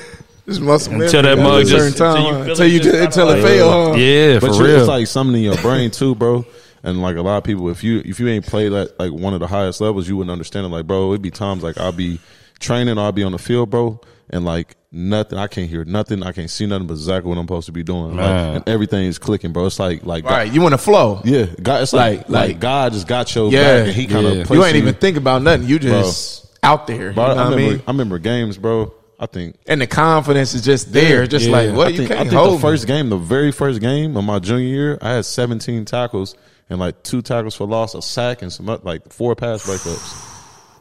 This muscle Until memory that at mug just- until you until it you just just, until it like- fail, huh? yeah, But for you, real. it's like something in your brain too, bro. And like a lot of people, if you if you ain't played at like one of the highest levels, you wouldn't understand it. Like, bro, it'd be times like I'll be training, I'll be on the field, bro, and like nothing, I can't hear nothing, I can't see nothing but exactly what I'm supposed to be doing, like, and everything is clicking, bro. It's like like Right, you want to flow. yeah, God, it's like Like- like, like- God just got your Yeah, back, and He kind yeah. of You ain't even think about nothing. You just out there. You Bro, know I what I remember, mean? I remember games, bro. I think And the confidence is just there. Just Yeah. like, what I you think, I can't think hold the first game, the very first game of my junior year, I had 17 tackles and like two tackles for loss, a sack, and some like four pass breakups.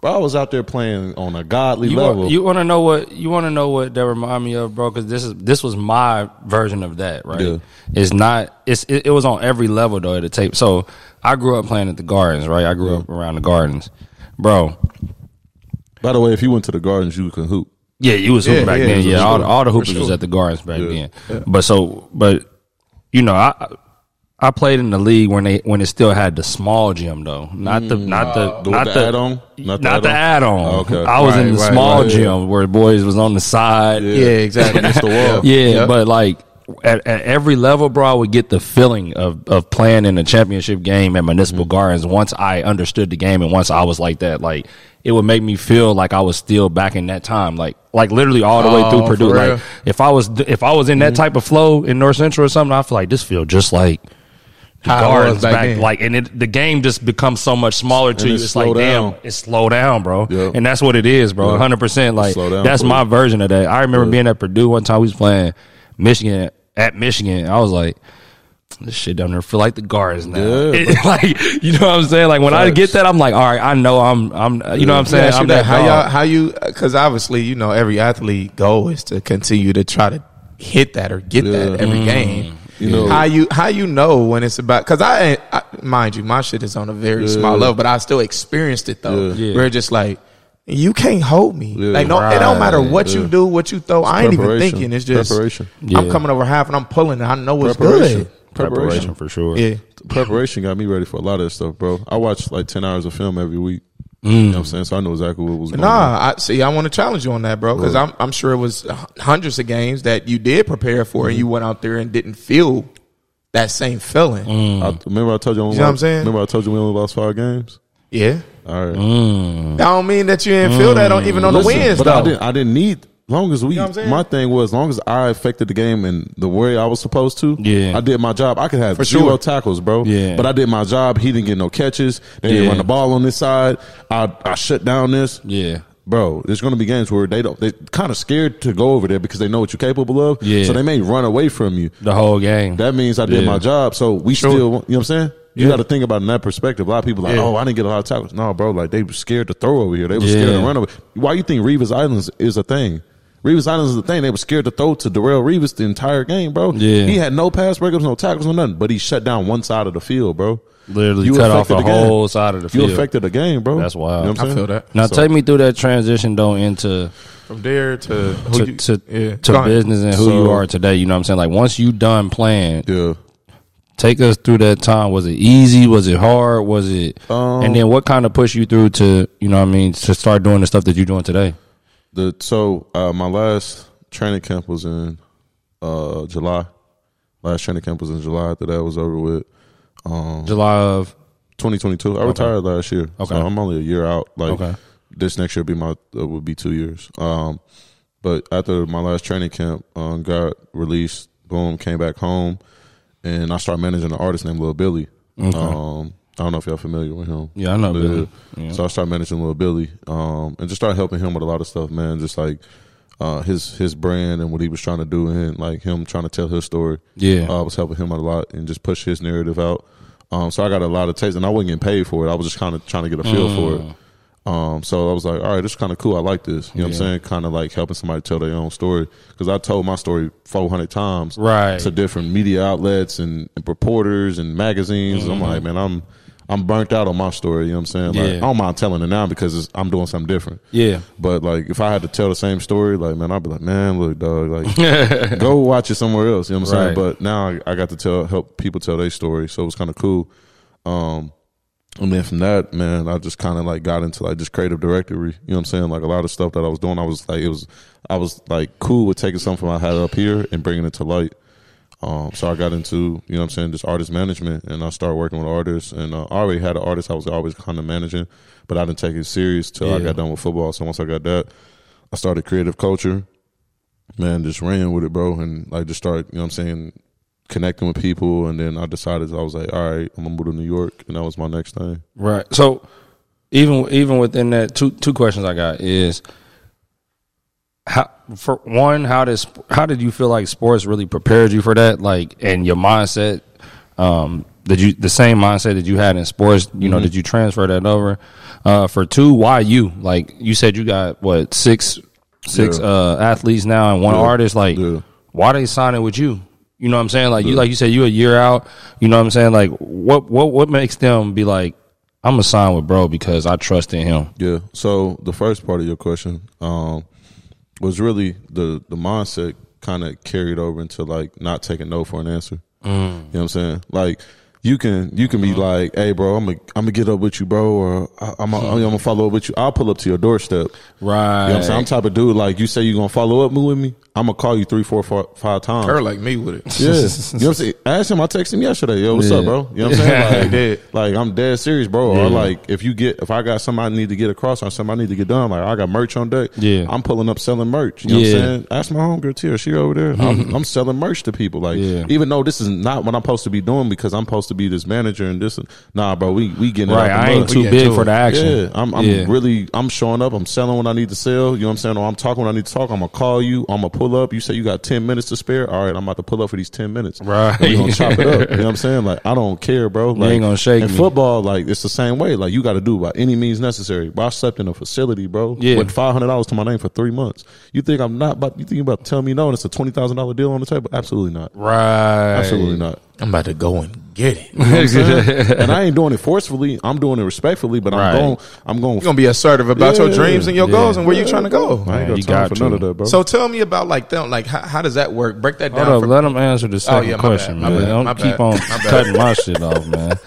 Bro, I was out there playing on a godly You level. want, you want to know what you want to know what that remind me of, bro? Because this is this was my version of that, right? Yeah. It's not. It's it, it was on every level though. At the tape. So I grew up playing at the Gardens, right? I grew up around the Gardens, bro. By the way, if you went to the Gardens, you could hoop. Yeah, you was hooping Yeah, back yeah, then. Yeah, all, sure. all the hoopers was at the Gardens back Yeah. then. But so, but you know, I I played in the league when they when it still had the small gym though, not the not the. The- not the the add-on? not, Not the the add add-on? Oh, okay. I was in the right, small right. gym where boys was on the side. Yeah, exactly. Against the wall. Yeah, Yep. but like at, at every level, bro, I would get the feeling of, of playing in a championship game at Municipal Mm-hmm. Gardens once I understood the game and once I was like that. Like it would make me feel like I was still back in that time. Like like literally all the way Oh, through Purdue. Like if I was if I was in Mm-hmm. that type of flow in North Central or something, I feel like this feel just like it back back, like and it, the game just becomes so much smaller to And you. it's It's like slow damn, it's slow down, bro. Yeah. And that's what it is, bro. Yeah. Hundred percent. Like slow down that's for my version of that. I remember being at Purdue one time. We was playing Michigan at Michigan. I was like, this shit down there feel like the guards now. Yeah, It- like you know what I'm saying? Like when I get that, I'm like, all right, I know I'm I'm you know what I'm saying? I'm that. that How y'all? How you? Because obviously, you know, every athlete goal is to continue to try to hit that or get that every mm. game. You know- how you how you know when it's about? Because I, I, mind you, my shit is on a very small level, but I still experienced it though. Yeah. Yeah. Where it's just like. You can't hold me. Yeah. like no, it don't matter Right. what you do, what you throw. I ain't even thinking. It's just Preparation. I'm coming over half and I'm pulling. and I know it's Preparation. good. preparation for sure. Yeah, Preparation got me ready for a lot of this stuff, bro. I watch like 10 hours of film every week. You know what I'm mm. saying? So I know exactly what was going on. Nah, I see. I want to challenge you on that, bro, because I'm I'm sure it was hundreds of games that you did prepare for, and mm-hmm. you went out there and didn't feel that same feeling. Mm. I, remember I told you, I only You know what I'm saying? Remember I told you we only lost five games? Yeah, All right. that don't mean that you didn't feel that on even on the Listen, wins, but though. I didn't. I didn't need. Long as we, know what I'm my thing was, as long as I affected the game in the way I was supposed to, Yeah. I did my job. I could have For zero sure. tackles, bro. Yeah. but I did my job. He didn't get no catches. They didn't run the ball on this side. I I shut down this. Yeah. Bro, there's going to be games where they don't. They kind of scared to go over there because they know what you're capable of. Yeah. So they may run away from you. The whole game. That means I did Yeah. my job. So we Sure. still, you know what I'm saying? You Yeah. got to think about it in that perspective. A lot of people like, Yeah. oh, I didn't get a lot of tackles. No, bro, like they were scared to throw over here. They were scared to run over. Why you think Revis Islands is a thing? Revis Islands is the thing. They were scared to throw to Darrelle Revis the entire game, bro. Yeah. He had no pass breakups, no tackles, no nothing. But he shut down one side of the field, bro. Literally You cut off affected the, the game. whole side of the field. You affected the game, bro. That's wild. You know what I'm I saying? feel that. now So- take me through that transition though into From there to who to you, to, yeah. to business and who So- you are today. You know what I'm saying? Like once you done playing, Yeah. take us through that time. Was it easy? Was it hard? Was it? Um, and then what kind of pushed you through to you know what I mean to start doing the stuff that you're doing today? The so uh, my last training camp was in uh, July. Last training camp was in July. After that was over with. Um, July of 2022. I retired last year. Okay. So I'm only a year out. Like Okay. this next year will be my uh, will be two years. Um, but after my last training camp, um, got released. Boom, came back home, and I started managing an artist named Lil Billy. Um, I don't know if y'all familiar with him. Yeah, I know Billy. Yeah. So I started managing little Billy, um, and just started helping him with a lot of stuff, man. Just like uh, his his brand and what he was trying to do, and like him trying to tell his story. Yeah. uh, I was helping him a lot and just push his narrative out. Um, so I got a lot of taste, and I wasn't getting paid for it. I was just kind of trying to get a feel for Mm. it. Um, so I was like, all right, this is kind of cool. I like this. You know what I'm saying? Kind of like helping somebody tell their own story because I told my story 400 times Right. to different media outlets and, and reporters and magazines. and I'm like, man, I'm I'm burnt out on my story. You know what I'm saying? Like. Yeah. I don't mind telling it now because it's, I'm doing something different. Yeah. But like, if I had to tell the same story, like, man, I'd be like, man, look, dog, like, go watch it somewhere else. You know what I'm Right. saying? But now I, I got to tell, help people tell their story, so it was kind of cool. Um, and then from that, man, I just kind of like got into like just creative directory. You know what I'm saying? Like a lot of stuff that I was doing, I was like, it was, I was like cool with taking something I had up here and bringing it to light. Um, so I got into, you know what I'm saying, just artist management and I started working with artists and uh, I already had an artist I was always kind of managing, but I didn't take it serious till I got done with football. So once I got that, I started creative culture, man, just ran with it, bro. And like just started, you know what I'm saying, connecting with people. And then I decided, I was like, all right, I'm gonna move to New York. And that was my next thing. Right. So even even within that, two two questions I got is how for one, how does how did you feel like sports really prepared you for that? Like, and your mindset, um, did you the same mindset that you had in sports? You Mm-hmm. know, did you transfer that over? Uh, for two, why you? Like you said, you got what six six Yeah. uh athletes now and one Yeah. artist. Like, Yeah. why they signing with you? You know what I'm saying? Like you, like you said, you a year out. You know what I'm saying? Like what, what, what makes them be like, I'm gonna sign with bro because I trust in him. Yeah. So the first part of your question um, was really the the mindset kind of carried over into like not taking no for an answer. Mm. You know what I'm saying? Like you can you can be uh-huh. like, hey, bro, I'm gonna I'm gonna get up with you, bro, or I, I'm gonna, hmm. I'm gonna follow up with you. I'll pull up to your doorstep. Right. You know what I'm saying? I'm type of dude like you say you're gonna follow up with me. I'm gonna call you three, four, four, five times. Her like me with it. Yeah, you know what I'm saying. Ask him. I texted him yesterday. Yo, what's Yeah. up, bro? You know what I'm saying? Like, He did. like I'm dead serious, bro. Yeah. Or like if you get if I got something I need to get across or something I need to get done, like I got merch on deck. Yeah. I'm pulling up selling merch. You know Yeah. what I'm saying? Ask my homegirl Tia. She over there. I'm, mm-hmm. I'm selling merch to people. Like Yeah. even though this is not what I'm supposed to be doing because I'm supposed to be this manager and this. Nah, bro. We we getting it right. out the I ain't mud. too get big to for it. the action. Yeah, I'm, I'm Yeah. really, I'm showing up. I'm selling what I need to sell. You know what I'm saying? Or I'm talking when I need to talk. I'm gonna call you. I'm gonna pull up. You say you got ten minutes to spare. All right, I'm about to pull up for these ten minutes. Right. And we gonna chop it up. You know what I'm saying? Like I don't care, bro. Like, ain't gonna shake In me. football, like it's the same way. Like you got to do by any means necessary. Bro, I slept in a facility, bro. Yeah. With five hundred dollars to my name for three months. You think I'm not? About, you think about to tell me no? And it's a twenty thousand dollar deal on the table? Absolutely not. Right. Absolutely not. I'm about to go and get it. You know what I'm saying? and I ain't doing it forcefully. I'm doing it respectfully, but I'm going. I'm going. You're gonna be assertive about your dreams and your Yeah. goals and where you're trying to go. I ain't Man, got you time got for to. none of that, bro. So tell me about like them. Like how, how does that work? Break that down. Hold for- let him answer the second yeah, question, bad, man. Don't my keep bad, on my cutting my shit off, man.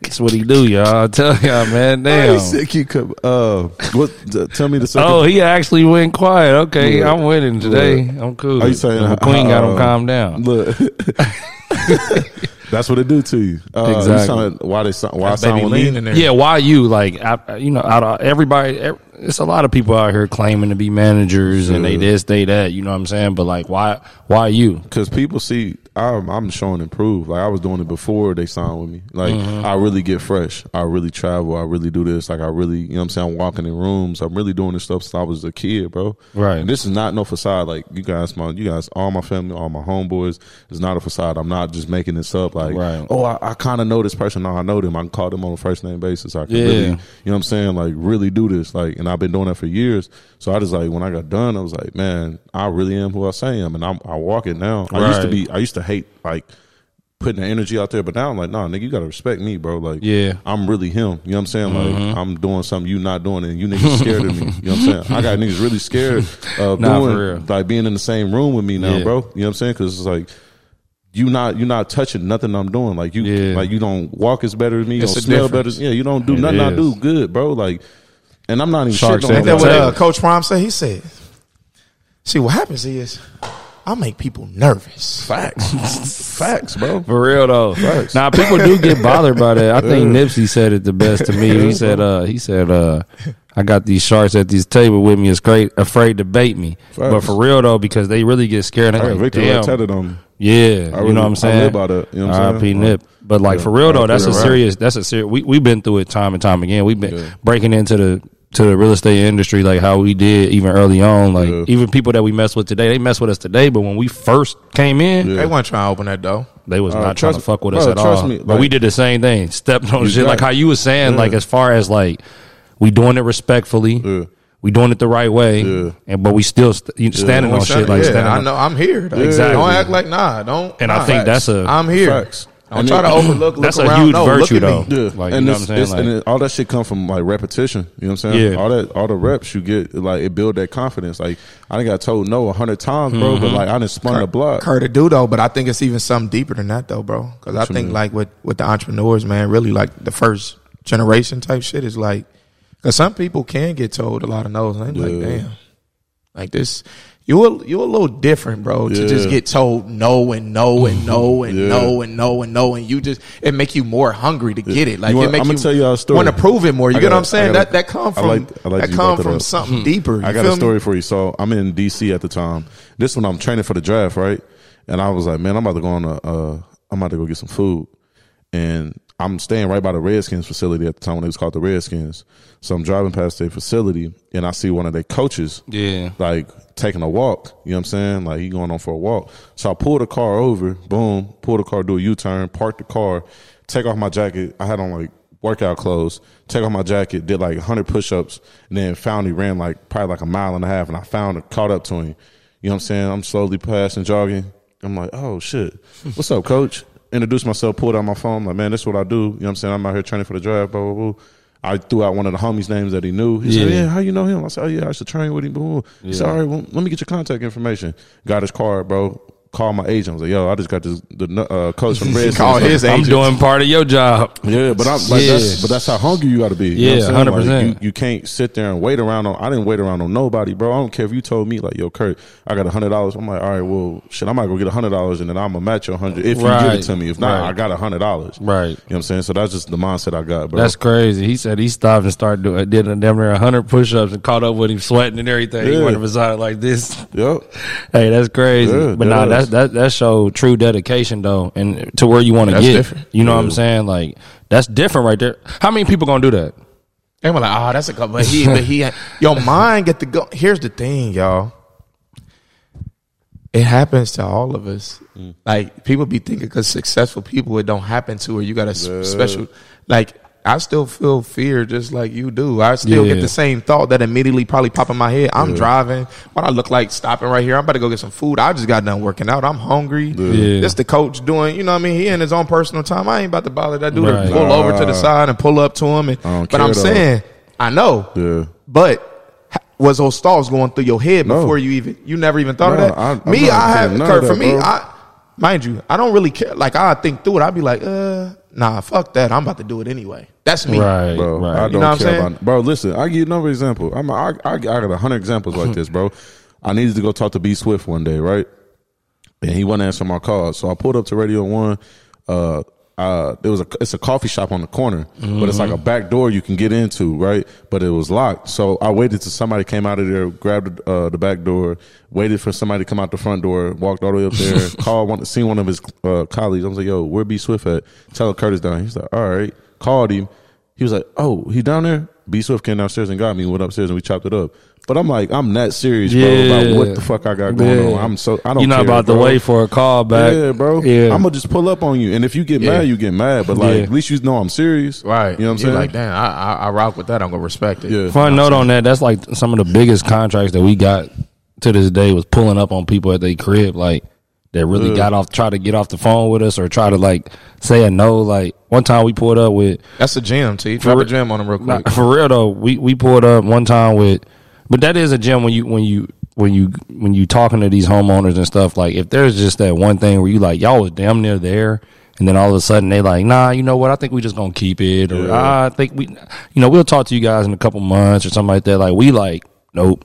That's what he do, y'all. I tell y'all, man. Hey, Damn. sick, you could, uh, what? t- tell me the second. Oh, he actually went quiet. Okay, Look, I'm winning today. look. I'm cool. Are you saying the queen got him uh, calm down? Look, that's what it do to you. Uh, you Exactly. sound- why they why I That's sound lean in there. Yeah, why you? Like, I, you know, out of everybody, ev- it's a lot of people out here claiming to be managers and they this, they that. You know what I'm saying? But like, why? Why you? Because people see I'm, I'm showing improve. Like I was doing it before they signed with me. Like mm-hmm. I really get fresh. I really travel. I really do this. Like I really, you know what I'm saying? I'm walking in rooms. I'm really doing this stuff since I was a kid, bro. Right. And this is not no facade. Like you guys, my you guys, all my family, all my homeboys. It's not a facade. I'm not just making this up. Like, Right. oh, I, I kind of know this person. No, I know them. I can call them on a first name basis. I can Yeah. really, you know what I'm saying? Like really do this. Like, and I've been doing that for years. So I just like when I got done, I was like, man, I really am who I say I am, and I'm, I walk it now. I used to be. I used to hate like putting the energy out there, but now I'm like, nah, nigga, you gotta respect me, bro. Like, Yeah. I'm really him. You know what I'm saying? Like, Mm-hmm. I'm doing something you not doing, and you niggas scared of me. You know what I'm saying? I got niggas really scared of Nah, doing like being in the same room with me now, Yeah. bro. You know what I'm saying? Because it's like. You not you not touching nothing I'm doing like you Yeah. like you don't walk as better as me you It's don't smell better yeah you don't do It nothing I is. do good bro like and I'm not even Sharks shitting on ain't Ain't that what uh, Coach Prime said? He said, "See, what happens is, I make people nervous. facts facts bro For real though. Facts. Now people do get bothered by that. I think Nipsey said it the best to me. He said, uh, he said, uh, I got these sharks at this table with me. It's great, afraid to bait me. But for real though, because they really get scared. I They're like, Victor Damn. Tatted on me Yeah, I you know what I'm saying. I saying. live by that, you know what I'm saying? Nip. But like for real though, that's a serious. That's a serious. We we've been through it time and time again. We've been breaking into the to the real estate industry like how we did even early on. Like Yeah. even people that we mess with today, they mess with us today. But when we first came in, They weren't trying to open that door. they was Uh, not trying to fuck with us bro, at trust all. me, but we did the same thing. Stepped on shit like how you was saying. Like as far as like we doing it respectfully. Yeah. We doing it the right way, Yeah. and but we still st- you standing on shit like yeah, standing. I on- know I'm here. Like, Exactly. Don't act like nah. Don't. And I nah. think that's a- I'm here. Facts. Don't And try it- to overlook. Look That's a huge no, virtue, at though. Yeah, Like, you and know it's, what I'm saying? it's- and it, all that shit come from like repetition. You know what I'm saying? Yeah. All that, all the reps you get, like it build that confidence. Like I done got told no a hundred times, bro, Mm-hmm. but like I done spun the block. Curt to do though, but I think it's even something deeper than that though, bro. Because I think mean? like with with the entrepreneurs, man, really like the first generation type shit is like, because some people can get told a lot of no's, and they be like, damn, like this. You a, you a little different, bro. To just get told no and no and no and Yeah. no and no and no, and you just it make you more hungry to get it. Like You want- it make I'ma you tell story. want to prove it more. You I get got what I'm saying? I got that that come I from like- I like that come that from something deeper. I got a me? story for you. So I'm in DC at the time. This one I'm training for the draft, right? And I was like, man, I'm about to go on a, uh, I'm about to go get some food, and I'm staying right by the Redskins facility at the time when it was called the Redskins. So I'm driving past their facility, and I see one of their coaches, Yeah. like taking a walk. You know what I'm saying? Like he going on for a walk. So I pull the car over, boom, pull the car, do a U-turn, park the car, take off my jacket. I had on like workout clothes, take off my jacket, did like 100 push-ups, and then found he ran like probably like a mile and a half, and I found it, caught up to him. You know what I'm saying? I'm slowly passing, jogging. I'm like, oh shit, what's up, coach? Introduced myself, pulled out my phone, like, man, this is what I do. You know what I'm saying? I'm out here training for the draft, blah, blah, blah. I threw out one of the homies' names that he knew. He said, Yeah. yeah, how you know him? I said, oh, yeah, I used to train with him. Boom. He said, all right, well, let me get your contact information. Got his card, bro. Called my agent. I was like, yo, I just got this, the uh, coach from Redskins. Call his agent. I'm doing part of your job. Yeah, but I'm like Yeah. that's but that's how hungry you got to be. You Yeah, what I'm saying? 100%. Like, you, you can't sit there and wait around on. I didn't wait around on nobody, bro. I don't care if you told me like, yo, Curt, I got a hundred dollars. I'm like, all right, well, shit, I might go get a hundred dollars and then I'm gonna match your hundred if you give it to me. If not, Right. I got a hundred dollars. Right. You know what I'm saying? So that's just the mindset I got, bro. That's crazy. He said he stopped and started doing did a damn near hundred push ups and caught up with him sweating and everything. He Yeah. went beside like this. yep. Hey, that's crazy. Yeah, but that nah, is. That that that showed true dedication though, and to where you want to get. different. You know what I'm saying? Like that's different right there. How many people gonna do that? They were like, oh, that's a couple. But he, but he, your mind get to go. Here's the thing, y'all. It happens to all of us. Mm. Like people be thinking because successful people, it don't happen to, or you got a s- special. Like I still feel fear just like you do. I still Yeah. get the same thought that immediately probably pop in my head. I'm driving. What I look like stopping right here. I'm about to go get some food. I just got done working out. I'm hungry. Yeah. This the coach doing. You know what I mean? He in his own personal time. I ain't about to bother that dude Right. to pull over to the side and pull up to him. And, but I'm though. saying, I know. Yeah. But was those thoughts going through your head No. before you even you never even thought No, of that? I- I'm me, I have Curt, for that, me, bro. I mind you, I don't really care. Like I think through it, I'd be like, uh, nah, fuck that. I'm about to do it anyway. That's me. Right, bro. right. I don't You know what I'm care saying? about. Bro, listen, I give you another example. I'm, I, I, I got a hundred examples like this, bro. I needed to go talk to B Swift one day, right? And he wasn't answering my call, so I pulled up to Radio One. Uh, uh, there was a it's a coffee shop on the corner, but it's like a back door you can get into, right? But it was locked, so I waited till somebody came out of there, grabbed the, uh, the back door, waited for somebody to come out the front door, walked all the way up there, called one, seen one of his uh, colleagues. I was like, "Yo, where B Swift at? Tell Curtis down." He's like, "All right." Called him. He was like, "Oh, he down there." B Swift came downstairs and got me. Went upstairs and we chopped it up. But I'm like, I'm that serious, bro, Yeah. about what the fuck I got going Yeah. on. I'm so I don't. Care. You're not care, about to wait for a call back. Yeah, bro. Yeah. I'm gonna just pull up on you, and if you get Yeah. mad, you get mad. But like, Yeah. at least you know I'm serious, Right. You know what I'm You're saying? Like, damn, I, I, I rock with that. I'm gonna respect it. Yeah. Fun note on that. That's like some of the biggest contracts that we got to this day was pulling up on people at their crib, like that really got off, try to get off the phone with us or try to like say a no. Like one time we pulled up with That's a gym. T. Drop For a gym on him real Nah, quick. for real though, we we pulled up one time with, but that is a gem when you when you when you when you talking to these homeowners and stuff. Like if there's just that one thing where you like y'all was damn near there, and then all of a sudden they like, nah, you know what? I think we just gonna keep it, or Yeah. ah, I think we, you know, we'll talk to you guys in a couple months or something like that. Like we like, nope.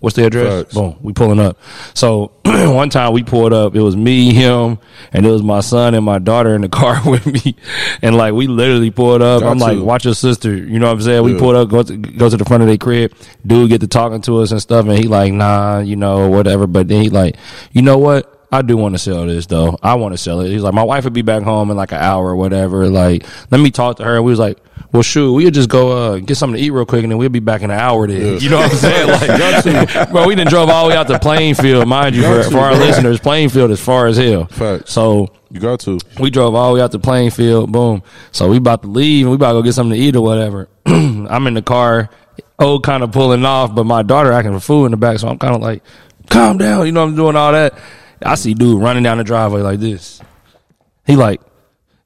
What's the address? Facts. Boom, we pulling up. So one time we pulled up, it was me, him, and it was my son and my daughter in the car with me, and like we literally pulled up. Got I'm like, watch your sister. You know what I'm saying? We pulled up, go to, go to the front of their crib. Dude get to talking to us and stuff, and he like, nah, you know, whatever. But then he like, you know what? I do want to sell this though. I want to sell it. He's like, my wife would be back home in like an hour or whatever. Like, let me talk to her. And we was like, well, shoot, we'll just go uh, get something to eat real quick, and then we'll be back in an hour. Then, you know what I'm saying? Like, bro, we didn't drove all the way out to Plainfield, mind you, for, for our listeners. Plainfield is far as hell. Facts. So You got to. we drove all the way out to Plainfield. Boom. So we about to leave and we about to go get something to eat or whatever. I'm in the car, oh, kind of pulling off, but my daughter acting for food in the back. So I'm kind of like, calm down. You know, I'm doing all that. I see dude running down the driveway like this. He like,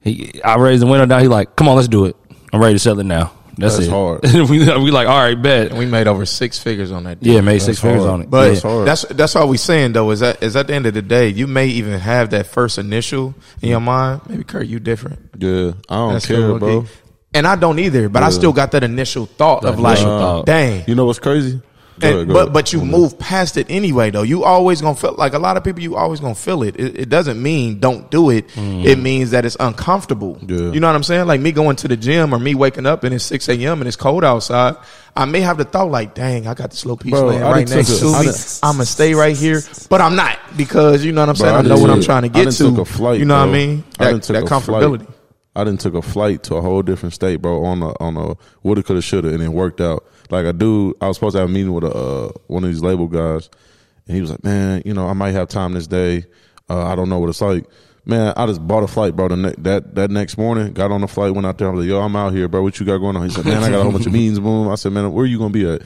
he, I raised the window down. He like, come on, let's do it. I'm ready to sell it now. That's, That's it. hard. we, we like, all right, bet. And we made over six figures on that. Deal. Yeah, made six figures on it. But Yeah. That's that's that's all we saying though is that is at the end of the day you may even have that first initial in your mind. Maybe Curt, you different. Yeah, I don't That's care, bro. And I don't either, but I still got that initial thought of That like, thought. dang. You know what's crazy? And- ahead, but but you move past it anyway though. You always gonna feel like a lot of people. You always gonna feel it. It, it doesn't mean don't do it. Mm. It means that it's uncomfortable. Yeah. You know what I'm saying? Like me going to the gym or me waking up and it's six a.m. and it's cold outside. I may have the thought like, dang, I got this little piece Bro, laying right next to me. I'm gonna stay right here, but I'm not because you know what I'm Bro, saying. I, I know what I'm trying to get to. flight, you know what I bro. mean? I That, done that comfortability. flight. I didn't took a flight to a whole different state, bro. On a on a woulda, coulda, shoulda, and it worked out. Like a dude, I was supposed to have a meeting with a uh, one of these label guys, and he was like, "Man, you know, I might have time this day. Uh, I don't know what it's like." Man, I just bought a flight, bro. The ne- that that next morning, got on the flight, went out there. I was like, "Yo, I'm out here, bro. What you got going on?" He said, "Man, I got a whole bunch of meetings, boom." I said, "Man, where you gonna be at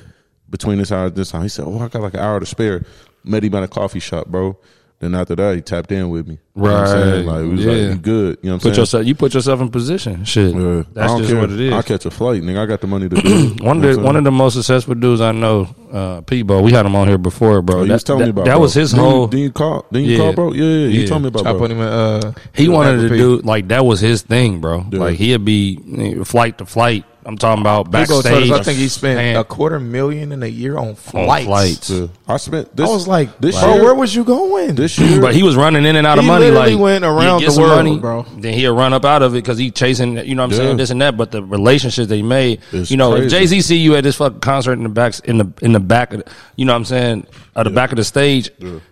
between this hour and this time?" He said, "Oh, I got like an hour to spare." Met him at a coffee shop, bro. Then after that, he tapped in with me. You know what I'm saying? Right. Like we was Yeah. like, "You good?" You know what I'm Put saying? yourself, you put yourself in position. Shit, Yeah. I that's don't just care. what it is. I'll catch a flight, nigga. I got the money to do it. One of the one of the most successful dudes I know, uh, Peebo. We had him on here before, bro. Oh, you that was telling that, me about that bro. was his Then you- whole. Then you call, then you Yeah. call, bro. Yeah, yeah. You Yeah. told me about Try bro. put him in. Uh, he wanted to do like that was his thing, bro. Yeah. Like he'd be flight to flight. I'm talking about Peebo backstage. told I think he spent Man, a quarter million in a year on on flights. flights. Yeah. I spent this. I was like, this bro, year. where was you going? this year, But he was running in and out of He money. literally Like went around he'd the world, money, bro. Then he'll run up out of it because he chasing, you know what I'm Yeah. saying, this and that. But the relationships that he made, It's you know, if. Jay Z see you at this fucking concert in the back, in the in the back of, the, you know what I'm saying, at the back of the stage,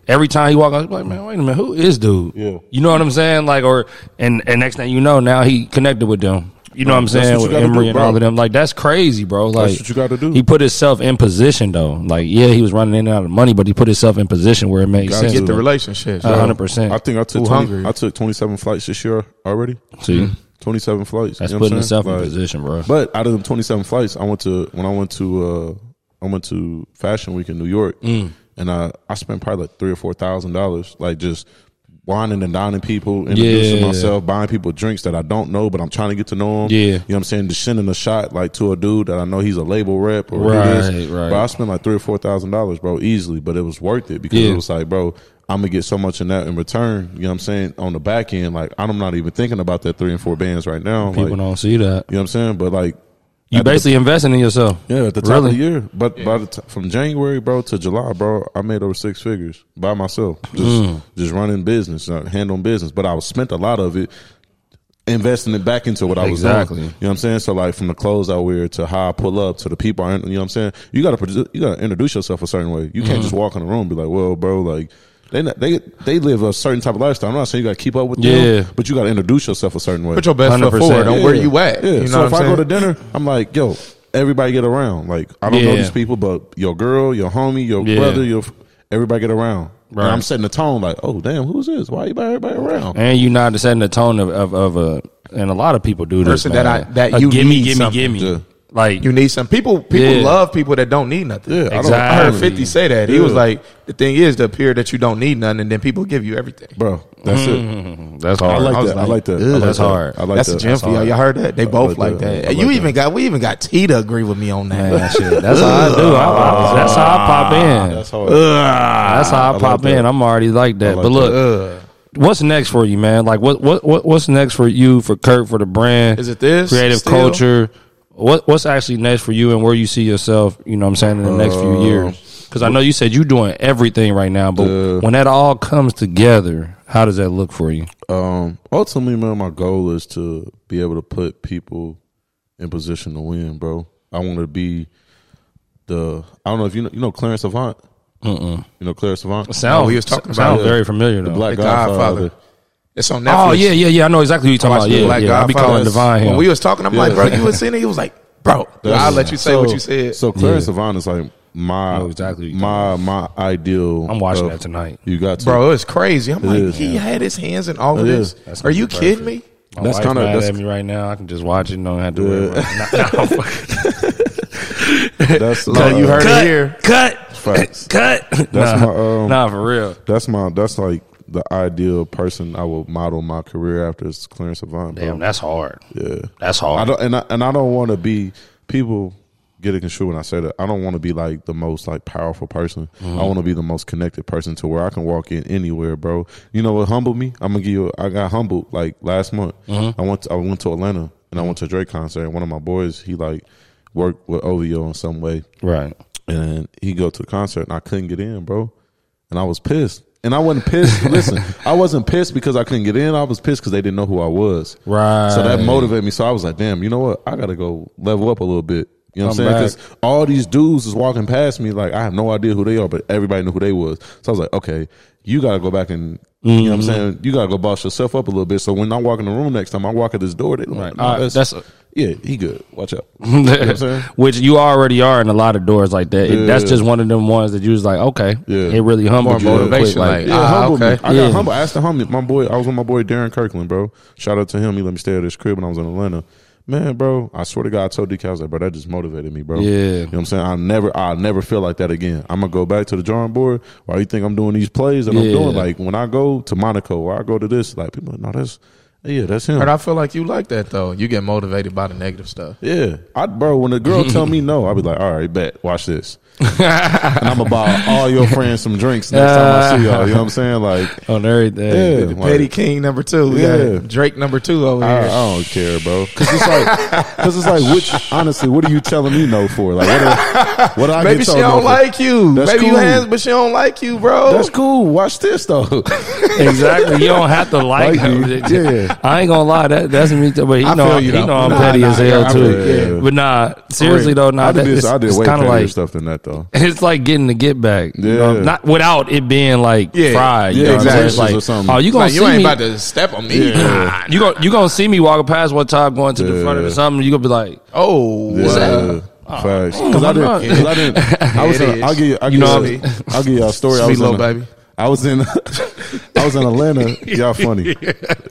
every time he walk out, he's like, man, wait a minute, who is dude? Yeah. You know what I'm saying? Like, or and and next thing you know, now he connected with them. You know what I'm That's saying what with gotta Emery do, and bro. all of them. Like that's crazy, bro. Like what you gotta do. He put himself in position though. Like yeah, he was running in and out of money, but he put himself in position where it made Gotta sense. Get the relationship. hundred percent. I think I took 20. I took twenty seven flights this year already. See, Twenty seven flights. that's you know putting I'm himself in position, bro. But out of them twenty seven flights, I went to when I went to uh I went to Fashion Week in New York, Mm. and I I spent probably like three or four thousand dollars, like just whining and dining people, introducing Yeah. myself, buying people drinks that I don't know, but I'm trying to get to know them. Yeah. you know what I'm saying. Just sending a shot like to a dude that I know he's a label rep or Right, who it is. right. But I spent like three or four thousand dollars, bro, easily. But it was worth it because Yeah. it was like, bro. I'm gonna get so much in that in return. You know what I'm saying? On the back end, like I'm not even thinking about that three and four bands right now. People like, don't see that. you know what I'm saying? But like, You at the- basically investing in yourself. yeah, at the top Really? of the year. But by the t- from January, bro, to July, bro, I made over six figures by myself, just Mm. just running business, uh, handling business. But I was spent a lot of it investing it back into what I was Exactly. doing. You know what I'm saying? So like from the clothes I wear to how I pull up to the people, I, you know what I'm saying? You gotta you gotta introduce yourself a certain way. You can't Mm-hmm. just walk in the room and be like, well, bro, like. They, not- they they live a certain type of lifestyle. I'm not saying you got to keep up with Yeah. them, but you got to introduce yourself a certain way. Put your best foot 100%. forward on where you at. Yeah. You know so what if I'm I saying? go to dinner, I'm like, yo, everybody get around. Like I don't know these people, but your girl, your homie, your Yeah. brother, your everybody get around. Right. And I'm setting the tone like, oh damn, who's this? Why are you buy everybody around? And you not setting the tone of, of, of a, and a lot of people do this. Person that. I- that A you gimme, need gimme, something. gimme. Yeah. Like You need some people. People Yeah. love people that don't need nothing. Yeah, I don't- Exactly. I heard Fifty say that. He was like, the thing is to appear that you don't need nothing, and then people give you everything. Bro, that's it. Mm, that's I hard. like I was that. I like, like that. I like that's that. hard. I like That's that. a gem for y'all. Y'all heard that? They both like like that. that. I you like even got we even got T to agree with me on that. Man, shit. That's how I do. I, I- that's how I pop in. That's hard. That's how I, like pop that. in. I'm already like that. like but look, Ugh. what's next for you, man? Like what what what what's next for you, for Curt, for the brand? Is it this? creative Still? culture? What what's actually next for you, and where you see yourself? You know, what I'm saying in the next few Uh, years. Because I know you said you're doing everything right now, but when that all comes together, how does that look for you? Um, ultimately, man, my goal is to be able to put people in position to win, bro. I want to be the. I don't know if you know, you know Clarence Avant. You know Clarence Avant, Sound, we was talking about sound it. very familiar though. the Black The Godfather. Godfather. It's on Netflix. oh yeah, yeah, yeah. I know exactly who you're talking about. Yeah, Black yeah. I be Godfather. calling Divine him. When we was talking, I'm like, bro, you was in it. He was like, bro, I'll let you say So- what you said. So Claire Yeah. Savant is like my I know exactly my my ideal. I'm watching of- that tonight. You got to, bro, it's crazy. I'm like, is, he yeah. had his hands in all of this. Are you perfect. kidding me? My That's kinda- mad that's- at me right now. I can just watch it and don't have to worry about it. Nah, nah, That's No, uh, you heard cut, it here. cut, Facts. cut. That's nah, my, um, nah, for real. That's my that's like the ideal person I will model my career after is Clarence Avant. Bro. Damn, that's hard. yeah. That's I hard. don't and I, and I don't want to be people get it construed when I say that. I don't want to be like the most like powerful person. Mm-hmm. I want to be the most connected person to where I can walk in anywhere, bro. You know what humbled me? I'm gonna give you. I got humbled like last month. Mm-hmm. I went to, I went to Atlanta and I went to a Drake concert. And one of my boys he like worked with OVO in some way, right. and he go to the concert and I couldn't get in, bro. And I was pissed. And I wasn't pissed. Listen, I wasn't pissed because I couldn't get in. I was pissed because they didn't know who I was. Right. So that motivated me. So I was like, damn, you know what? I got to go level up a little bit. You know what I'm saying? Because all these dudes is walking past me. Like, I have no idea who they are, but everybody knew who they was. So I was like, okay, you got to go back and, you know Mm-hmm. what I'm saying? You got to go boss yourself up a little bit. So when I walk in the room next time, I walk at this door, they like, Right. nah, that's, that's- yeah, he good. Watch out. You know what I'm saying? Which you already are in a lot of doors like that. Yeah. That's just one of them ones that you was like, okay, Yeah. it really humbled More you. quick, motivation, Like, like, Yeah, Ah, humble okay. me. I Yeah. got humble. I asked the homie, my boy. I was with my boy Darren Kirkland, bro. Shout out to him. He let me stay at his crib when I was in Atlanta. Man, bro, I swear to God, I told DK, I was like, bro, that just motivated me, bro. Yeah. you know what I'm saying. I never, I never feel like that again. I'm gonna go back to the drawing board. Why you think I'm doing these plays that I'm doing? Like when I go to Monaco or I go to this, like people, no, that's yeah, that's him. But I feel like you like that though. You get motivated by the negative stuff. Yeah, I bro. When a girl tell me no, I'll be like, all right, bet. Watch this, and I'm gonna buy all your friends some drinks next time I see y'all. You know what I'm saying? Like, on everything. yeah, The like- Petty King number two. We Yeah. got Drake number two over I, I don't care, bro. Because it's like, because it's like, which honestly, what are you telling me no for? Like, what? Are, what I Maybe get she don't for? like you. That's Maybe you cool. hands, but she don't like you, bro. That's cool. Watch this though. exactly. You don't have to like Like him. you. Yeah. I ain't gonna lie. That that's me. Too, but he I know, you, he know I'm Nah, petty nah, as hell yeah, too. feel you. But nah, seriously though, nah, I that, did it's, this. I did it's way kind of pettier like stuff than that though. it's like getting the get back. You know? not without it being like Yeah. fried. Yeah, you know what exactly. It's Or something. oh, you gonna like see you ain't me? about to step on me. Yeah. you gonna you gonna see me walking past one time going to the front of Yeah. something. You gonna be like, Oh, Yeah. Facts. Oh, because I I'm didn't. Because I didn't. I was. It In. I'll give you. I'll You give know you. what I'll give you a story. I was little in a- baby. I was in. I was in Atlanta. Y'all funny.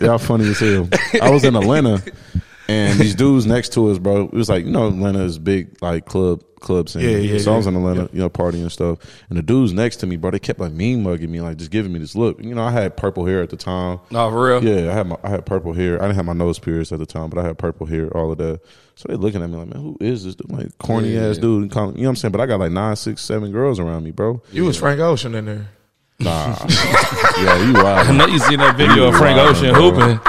Y'all funny as hell. I was in Atlanta, and these dudes next to us, bro. It was like you know Atlanta is big like club club scene. Yeah, yeah, So I was yeah. in Atlanta, you know, partying and stuff. And the dudes next to me, bro, they kept like mean mugging me, like just giving me this look. You know, I had purple hair at the time. no, for real. Yeah, I had my I had purple hair. I didn't have my nose pierced at the time, but I had purple hair, all of that. So they looking at me like, man, who is this dude? Like corny ass dude. And calling- You know what I'm saying? But I got like nine, six, seven girls around me, bro. You was Frank Ocean in there. Nah. yeah, you I know you seen that video of Frank Wow, Ocean bro. hooping.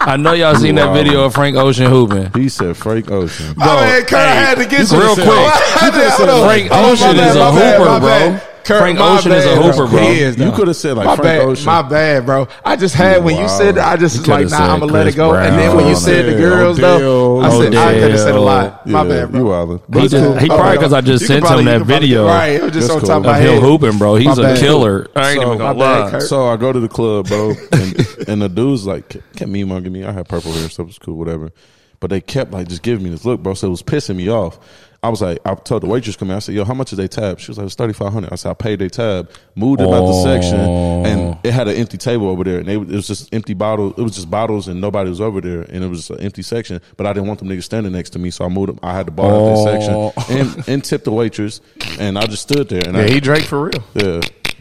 I know y'all seen that Wow. video of Frank Ocean hooping. He said Frank Ocean. oh man, Curt hey, had to get you you real quick. I did- hold on. Frank my Ocean bad, is a hooper, bro. Bad. Curt, Frank my Ocean is a bad, hooper, bro. He is, You could have said like my Frank bad, Ocean. my bad, bro. I just had when you Wow. said I just was like, nah, I'm gonna let it go. and then when you Brown. said the Odell, girls though, I said I could have said a lot. My Yeah, bad, bro. You wildin'. He, But just, it's he probably because I just You sent probably- him that could probably- video Right, it was just That's on cool. top of my of him head. hooping, bro. He's a killer. I ain't So- even gonna lie. So I go to the club, bro, and, and the dudes like kept me mugging me. I had purple hair, stuff was cool, whatever. But they kept like just giving me this look, bro. So it was pissing me off. I was like, I told the waitress come in. I said, "Yo, how much is they tab?" She was like, "It's thirty five hundred. I said, "I paid they tab." Moved them out the section, and oh. it had an empty table over there, and they, it was just empty bottles. It was just bottles, and nobody was over there, and it was an empty section. But I didn't want them niggas standing next to me, so I moved them. I had the bar out Oh. their section and, and tipped the waitress, and I just stood there. And Yeah, I, he drank for real. yeah,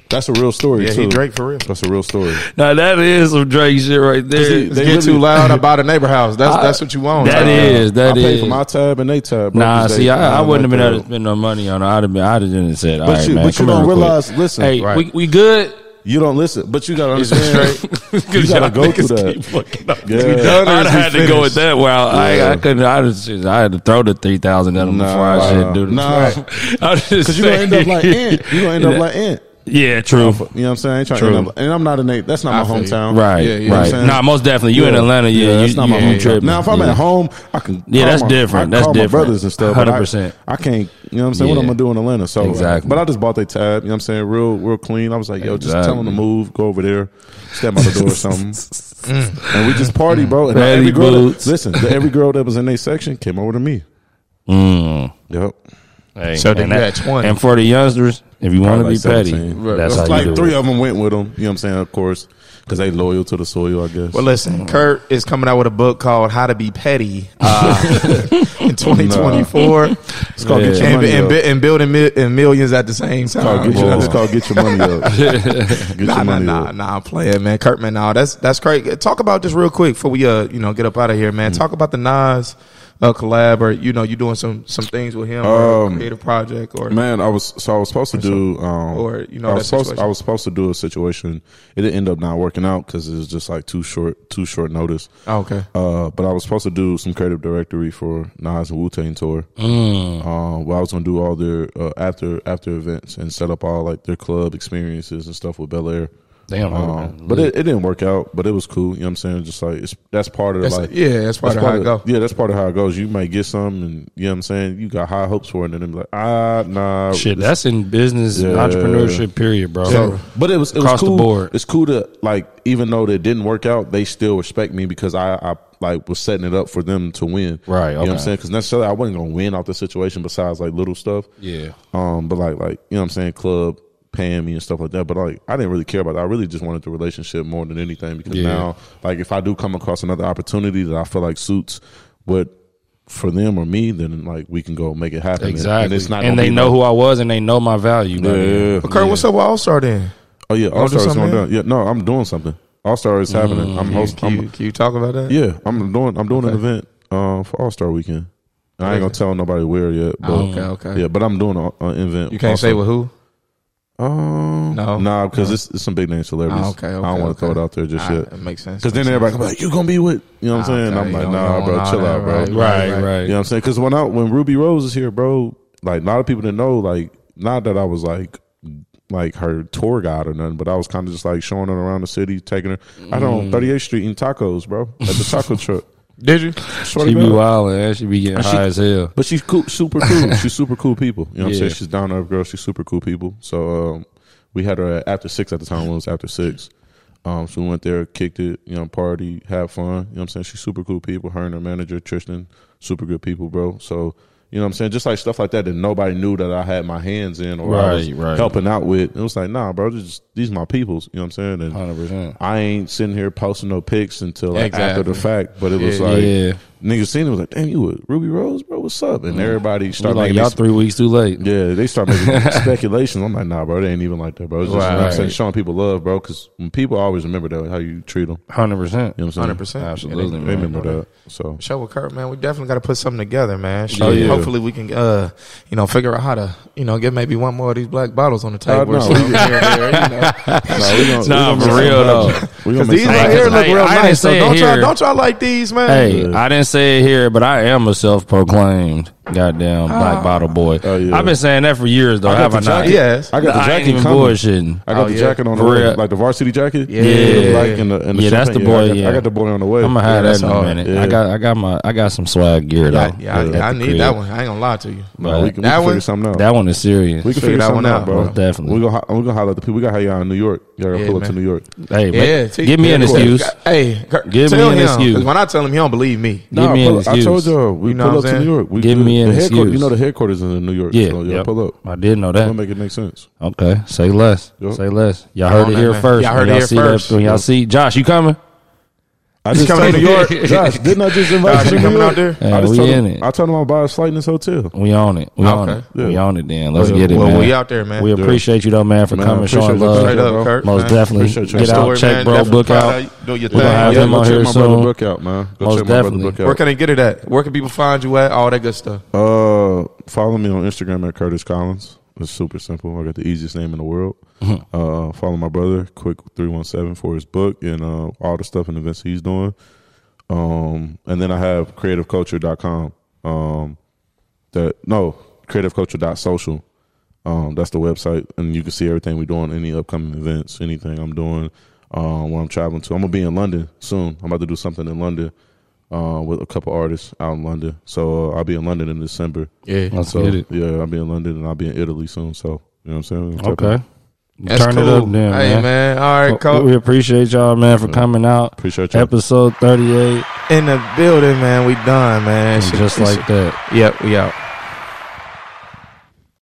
that's a real story Yeah, too. he Drake for real. That's a real story. Now that is some Drake shit right there. he- They get too loud. I bought a neighbor house. That's that's what you want. That right? is that I paid is. for my tab and they tab. Bro, Nah, 'cause see, they- I, I I'm wouldn't have like, been able to spend no money on it. I'd have been, I'd have just said, all But right, you, man, but you come don't here real quick. realize. Listen, Hey, Right. we, we good? you don't listen, but you gotta understand. straight? You gotta go through that. Yeah. Yeah. done I'd have had to go finished? with that. Well, I, Yeah. I couldn't. I, just, I had to throw the three thousand at him before I Nah, should do the nah. Because Because you gonna end up like Ant. You gonna end up like Ant. Yeah, true. You know what I'm saying? I ain't trying True. to up, and I'm not in a That's not I my feel hometown. Right, Yeah, yeah, right. I'm saying? Nah, most definitely. You in Atlanta, yeah. that's you, not my you hometown. tripping. Now, if I'm Yeah. at home, I can. Yeah, call that's my- different. I That's call different. my brothers and stuff. 100%. I can't. You know what I'm saying? What I'm gonna do in Atlanta? So, Exactly. But I just bought their tab. You know what I'm saying? Real, real clean. I was like, yo, just tell them to move, go over there, step out the door or something, and we just party, bro. And every girl, that, listen, every girl that was in their section came over to me. Mm. Yep. Hey, So then and that- had 20. And for the youngsters, if you want to Probably be petty, 17. that's It's how like you do three it. of them went with them. You know what I'm saying? Of course, because they loyal to the soil, I guess. Well, listen, Curt is coming out with a book called "How to Be Petty" uh, in 2024, it's called get your and, money and, up. and building mi- and millions at the same time. Called get your, it's called get your money up. get Nah, your nah, money nah, up. nah. I'm playing, man. Curt, man, nah, that's that's great. Talk about just real quick before we uh, you know, get up out of here, Mm. man. Talk about the Nas uh, collab, or you know, you doing some some things with him, or a Um, creative project, or Man, I was so I was supposed to do, um, or, you know, I was supposed situation. I was supposed to do a situation. It didn't end up not working out because it was just like too short, too short notice. Oh, okay. Uh, but I was supposed to do some creative directory for Nas and Wu Tang tour. Mm. Um, where I was gonna do all their uh, after after events and set up all like their club experiences and stuff with Belaire. Damn, Um, but it, it didn't work out. But it was cool. You know what I'm saying? Just like it's that's part of That's, like yeah, that's part of how it go. Yeah, that's part of how it goes. You might get some, and you know what I'm saying. You got high hopes for it, and then be like, ah, nah, Shit, that's in business Yeah. entrepreneurship. Period, bro. so, but it was it Across was the cool. board. It's cool to like, even though it didn't work out, they still respect me because I, I like was setting it up for them to win. Right, You know what I'm saying? Because necessarily I wasn't gonna win off the situation. Besides like little stuff. yeah, Um, but like like you know what I'm saying, club paying me and stuff like that. But like I didn't really care about that. I really just wanted the relationship more than anything because Yeah. now like if I do come across another opportunity that I feel like suits what for them or me, then like we can go make it happen. And- exactly. And, it's not. and they know no- who I was, and they know my value. Yeah. man. Well, Curt, what's up with All Star then? Oh yeah, All Star something going there? down. Yeah, no, I'm doing something. All Star is happening. I'm Can, hosting. can, you, I'm, can you talk about that? yeah, I'm doing. I'm doing an event uh, for All Star Weekend. I ain't gonna tell nobody where yet. But, Oh, okay, okay. Yeah, but I'm doing an event. You can't also. say with who? Um, No? nah, because No. it's, it's some big name celebrities. Oh, okay, okay, I don't want to okay. throw it out there just yet. That makes sense. Because then Makes everybody sense. like, "You gonna be with?" You know what I'm Ah, saying? okay, I'm like, "Nah, bro, chill that, out, bro." right, Right, right. right. You know what I'm saying? Because when I when Ruby Rose is here, bro, like a lot of people didn't know, like not that I was like like her tour guide or nothing, but I was kind of just like showing her around the city, taking her. I don't Mm. 38th Street eating tacos, bro, at the taco truck. Did you? Swear She be wild, and she be getting And she- high as hell. But she's cool, super cool. she's super cool people. You know what I'm saying? She's down to earth girl. She's super cool people. So um, we had her after six at the time. When it was after six. Um, so we went there, kicked it, you know, party, had fun. You know what I'm saying? She's super cool people. Her and her manager Tristan, super good people, bro. So you know what I'm saying? Just like stuff like that that nobody knew that I had my hands in or I was Right, right. helping out with. It was like, nah, bro, is, these my peoples. You know what I'm saying? And Hundred percent. I ain't sitting here posting no pics until like after the fact. But it was Yeah. like Yeah. Niggas seen it was like, damn, you with Ruby Rose, bro? What's up? And everybody We started like making y'all these- three weeks too late. yeah, they start making speculations. I'm like, nah, bro, they ain't even like that, bro. It's just you know I'm Right. saying, showing people love, bro. Because when people always remember that how you treat them. Hundred percent. You know what I'm saying? 100%. Absolutely, They man. remember that. So Show with Curt, man. We definitely got to put something together, man. Show Oh, yeah. Hopefully, we can, uh, you know, figure out how to, you know, get maybe one more of these black bottles on the table. no, or something we- here and there, you know. nah, we gonna, Nah, we gonna for real, though. We gonna Because make these something right here look Hey, real I didn't nice. So say it don't y'all, here. don't y'all like these, man? Hey, I didn't say it here, but I am a self-proclaimed goddamn ah. black bottle boy. Oh, yeah. I've been saying that for years, though. I got have the I not? jacket. Yes. I got the I ain't jacket even coming. bullshitting. I got Oh, the yeah. jacket on the For way, real. like the varsity jacket. Yeah. the black and the, and the Yeah, that's the champagne. boy, I got, yeah. I got the boy on the way. I'm gonna Yeah, have that's that in a hard. minute. Yeah. I got, I got my, I got some swag gear though. Yeah, yeah, I, I need crib. that one. I ain't gonna lie to you. No, we can, we That can one? figure something out. That one is serious. we can figure figure that something one out, out, bro. most definitely. We gonna we gonna holler at the people. We got to y'all in New York. Y'all gotta Yeah, pull up to man. New York. hey, Yeah, man, see, give me an yeah, excuse. Hey, Curt, Give me tell an him, excuse. 'cause when I tell him, he don't believe me. Give me an pull up. I excuse. told y'all we You know pull what up I'm to saying? New York. We Give good. me an the headquarters- You know the headquarters is in New York. Yeah, so yeah, yep. pull up. I did know That'll that. make it make sense. Okay, say less. Yep. Say less. Y'all heard it here man. first. Y'all heard it here see first. That, when y'all see Josh, you coming? I just coming told to New York. Josh, didn't I just invite Josh, you you to New coming out there? Yeah, I just we told in him, it. I told him I'll buy a flight in this hotel. We on it. We on Okay. it. We Yeah. on it. Then let's Well, get it, well, man. we out there, man. We Yeah. appreciate you though, man, for Man, coming, showing appreciate you. love. Straight up. Curt. Most man. definitely. Appreciate you. Get out, Story, check man. bro Definitely book proud out. of you. Do your We're gonna have Yeah, him go on check here my brother soon. book out, man. Go Most check my brother definitely. book out. Where can they get it at? Where can people find you at? All that good stuff. Uh, follow me on Instagram at Curtis Collins. It's super simple. I got the easiest name in the world. Uh, follow my brother, Quick Three One Seven, for his book and uh, all the stuff and events he's doing. Um, and then I have creativeculture.com. Um, that no creativeculture.social. Um, that's the website, and you can see everything we're doing, any upcoming events, anything I'm doing, um, where I'm traveling to. I'm gonna be in London soon. I'm about to do something in London. Uh, with a couple artists out in London. So uh, I'll be in London in December. Yeah. Let's So get it. yeah, I'll be in London and I'll be in Italy soon. So you know what I'm saying? Okay. That's Turn cool. it up then, hey, man. man. All right, Well, coach. We appreciate y'all, man, for coming out. Appreciate you. Episode 38. In the building, man. We done, man. And Shit- just like that. Yep, we out.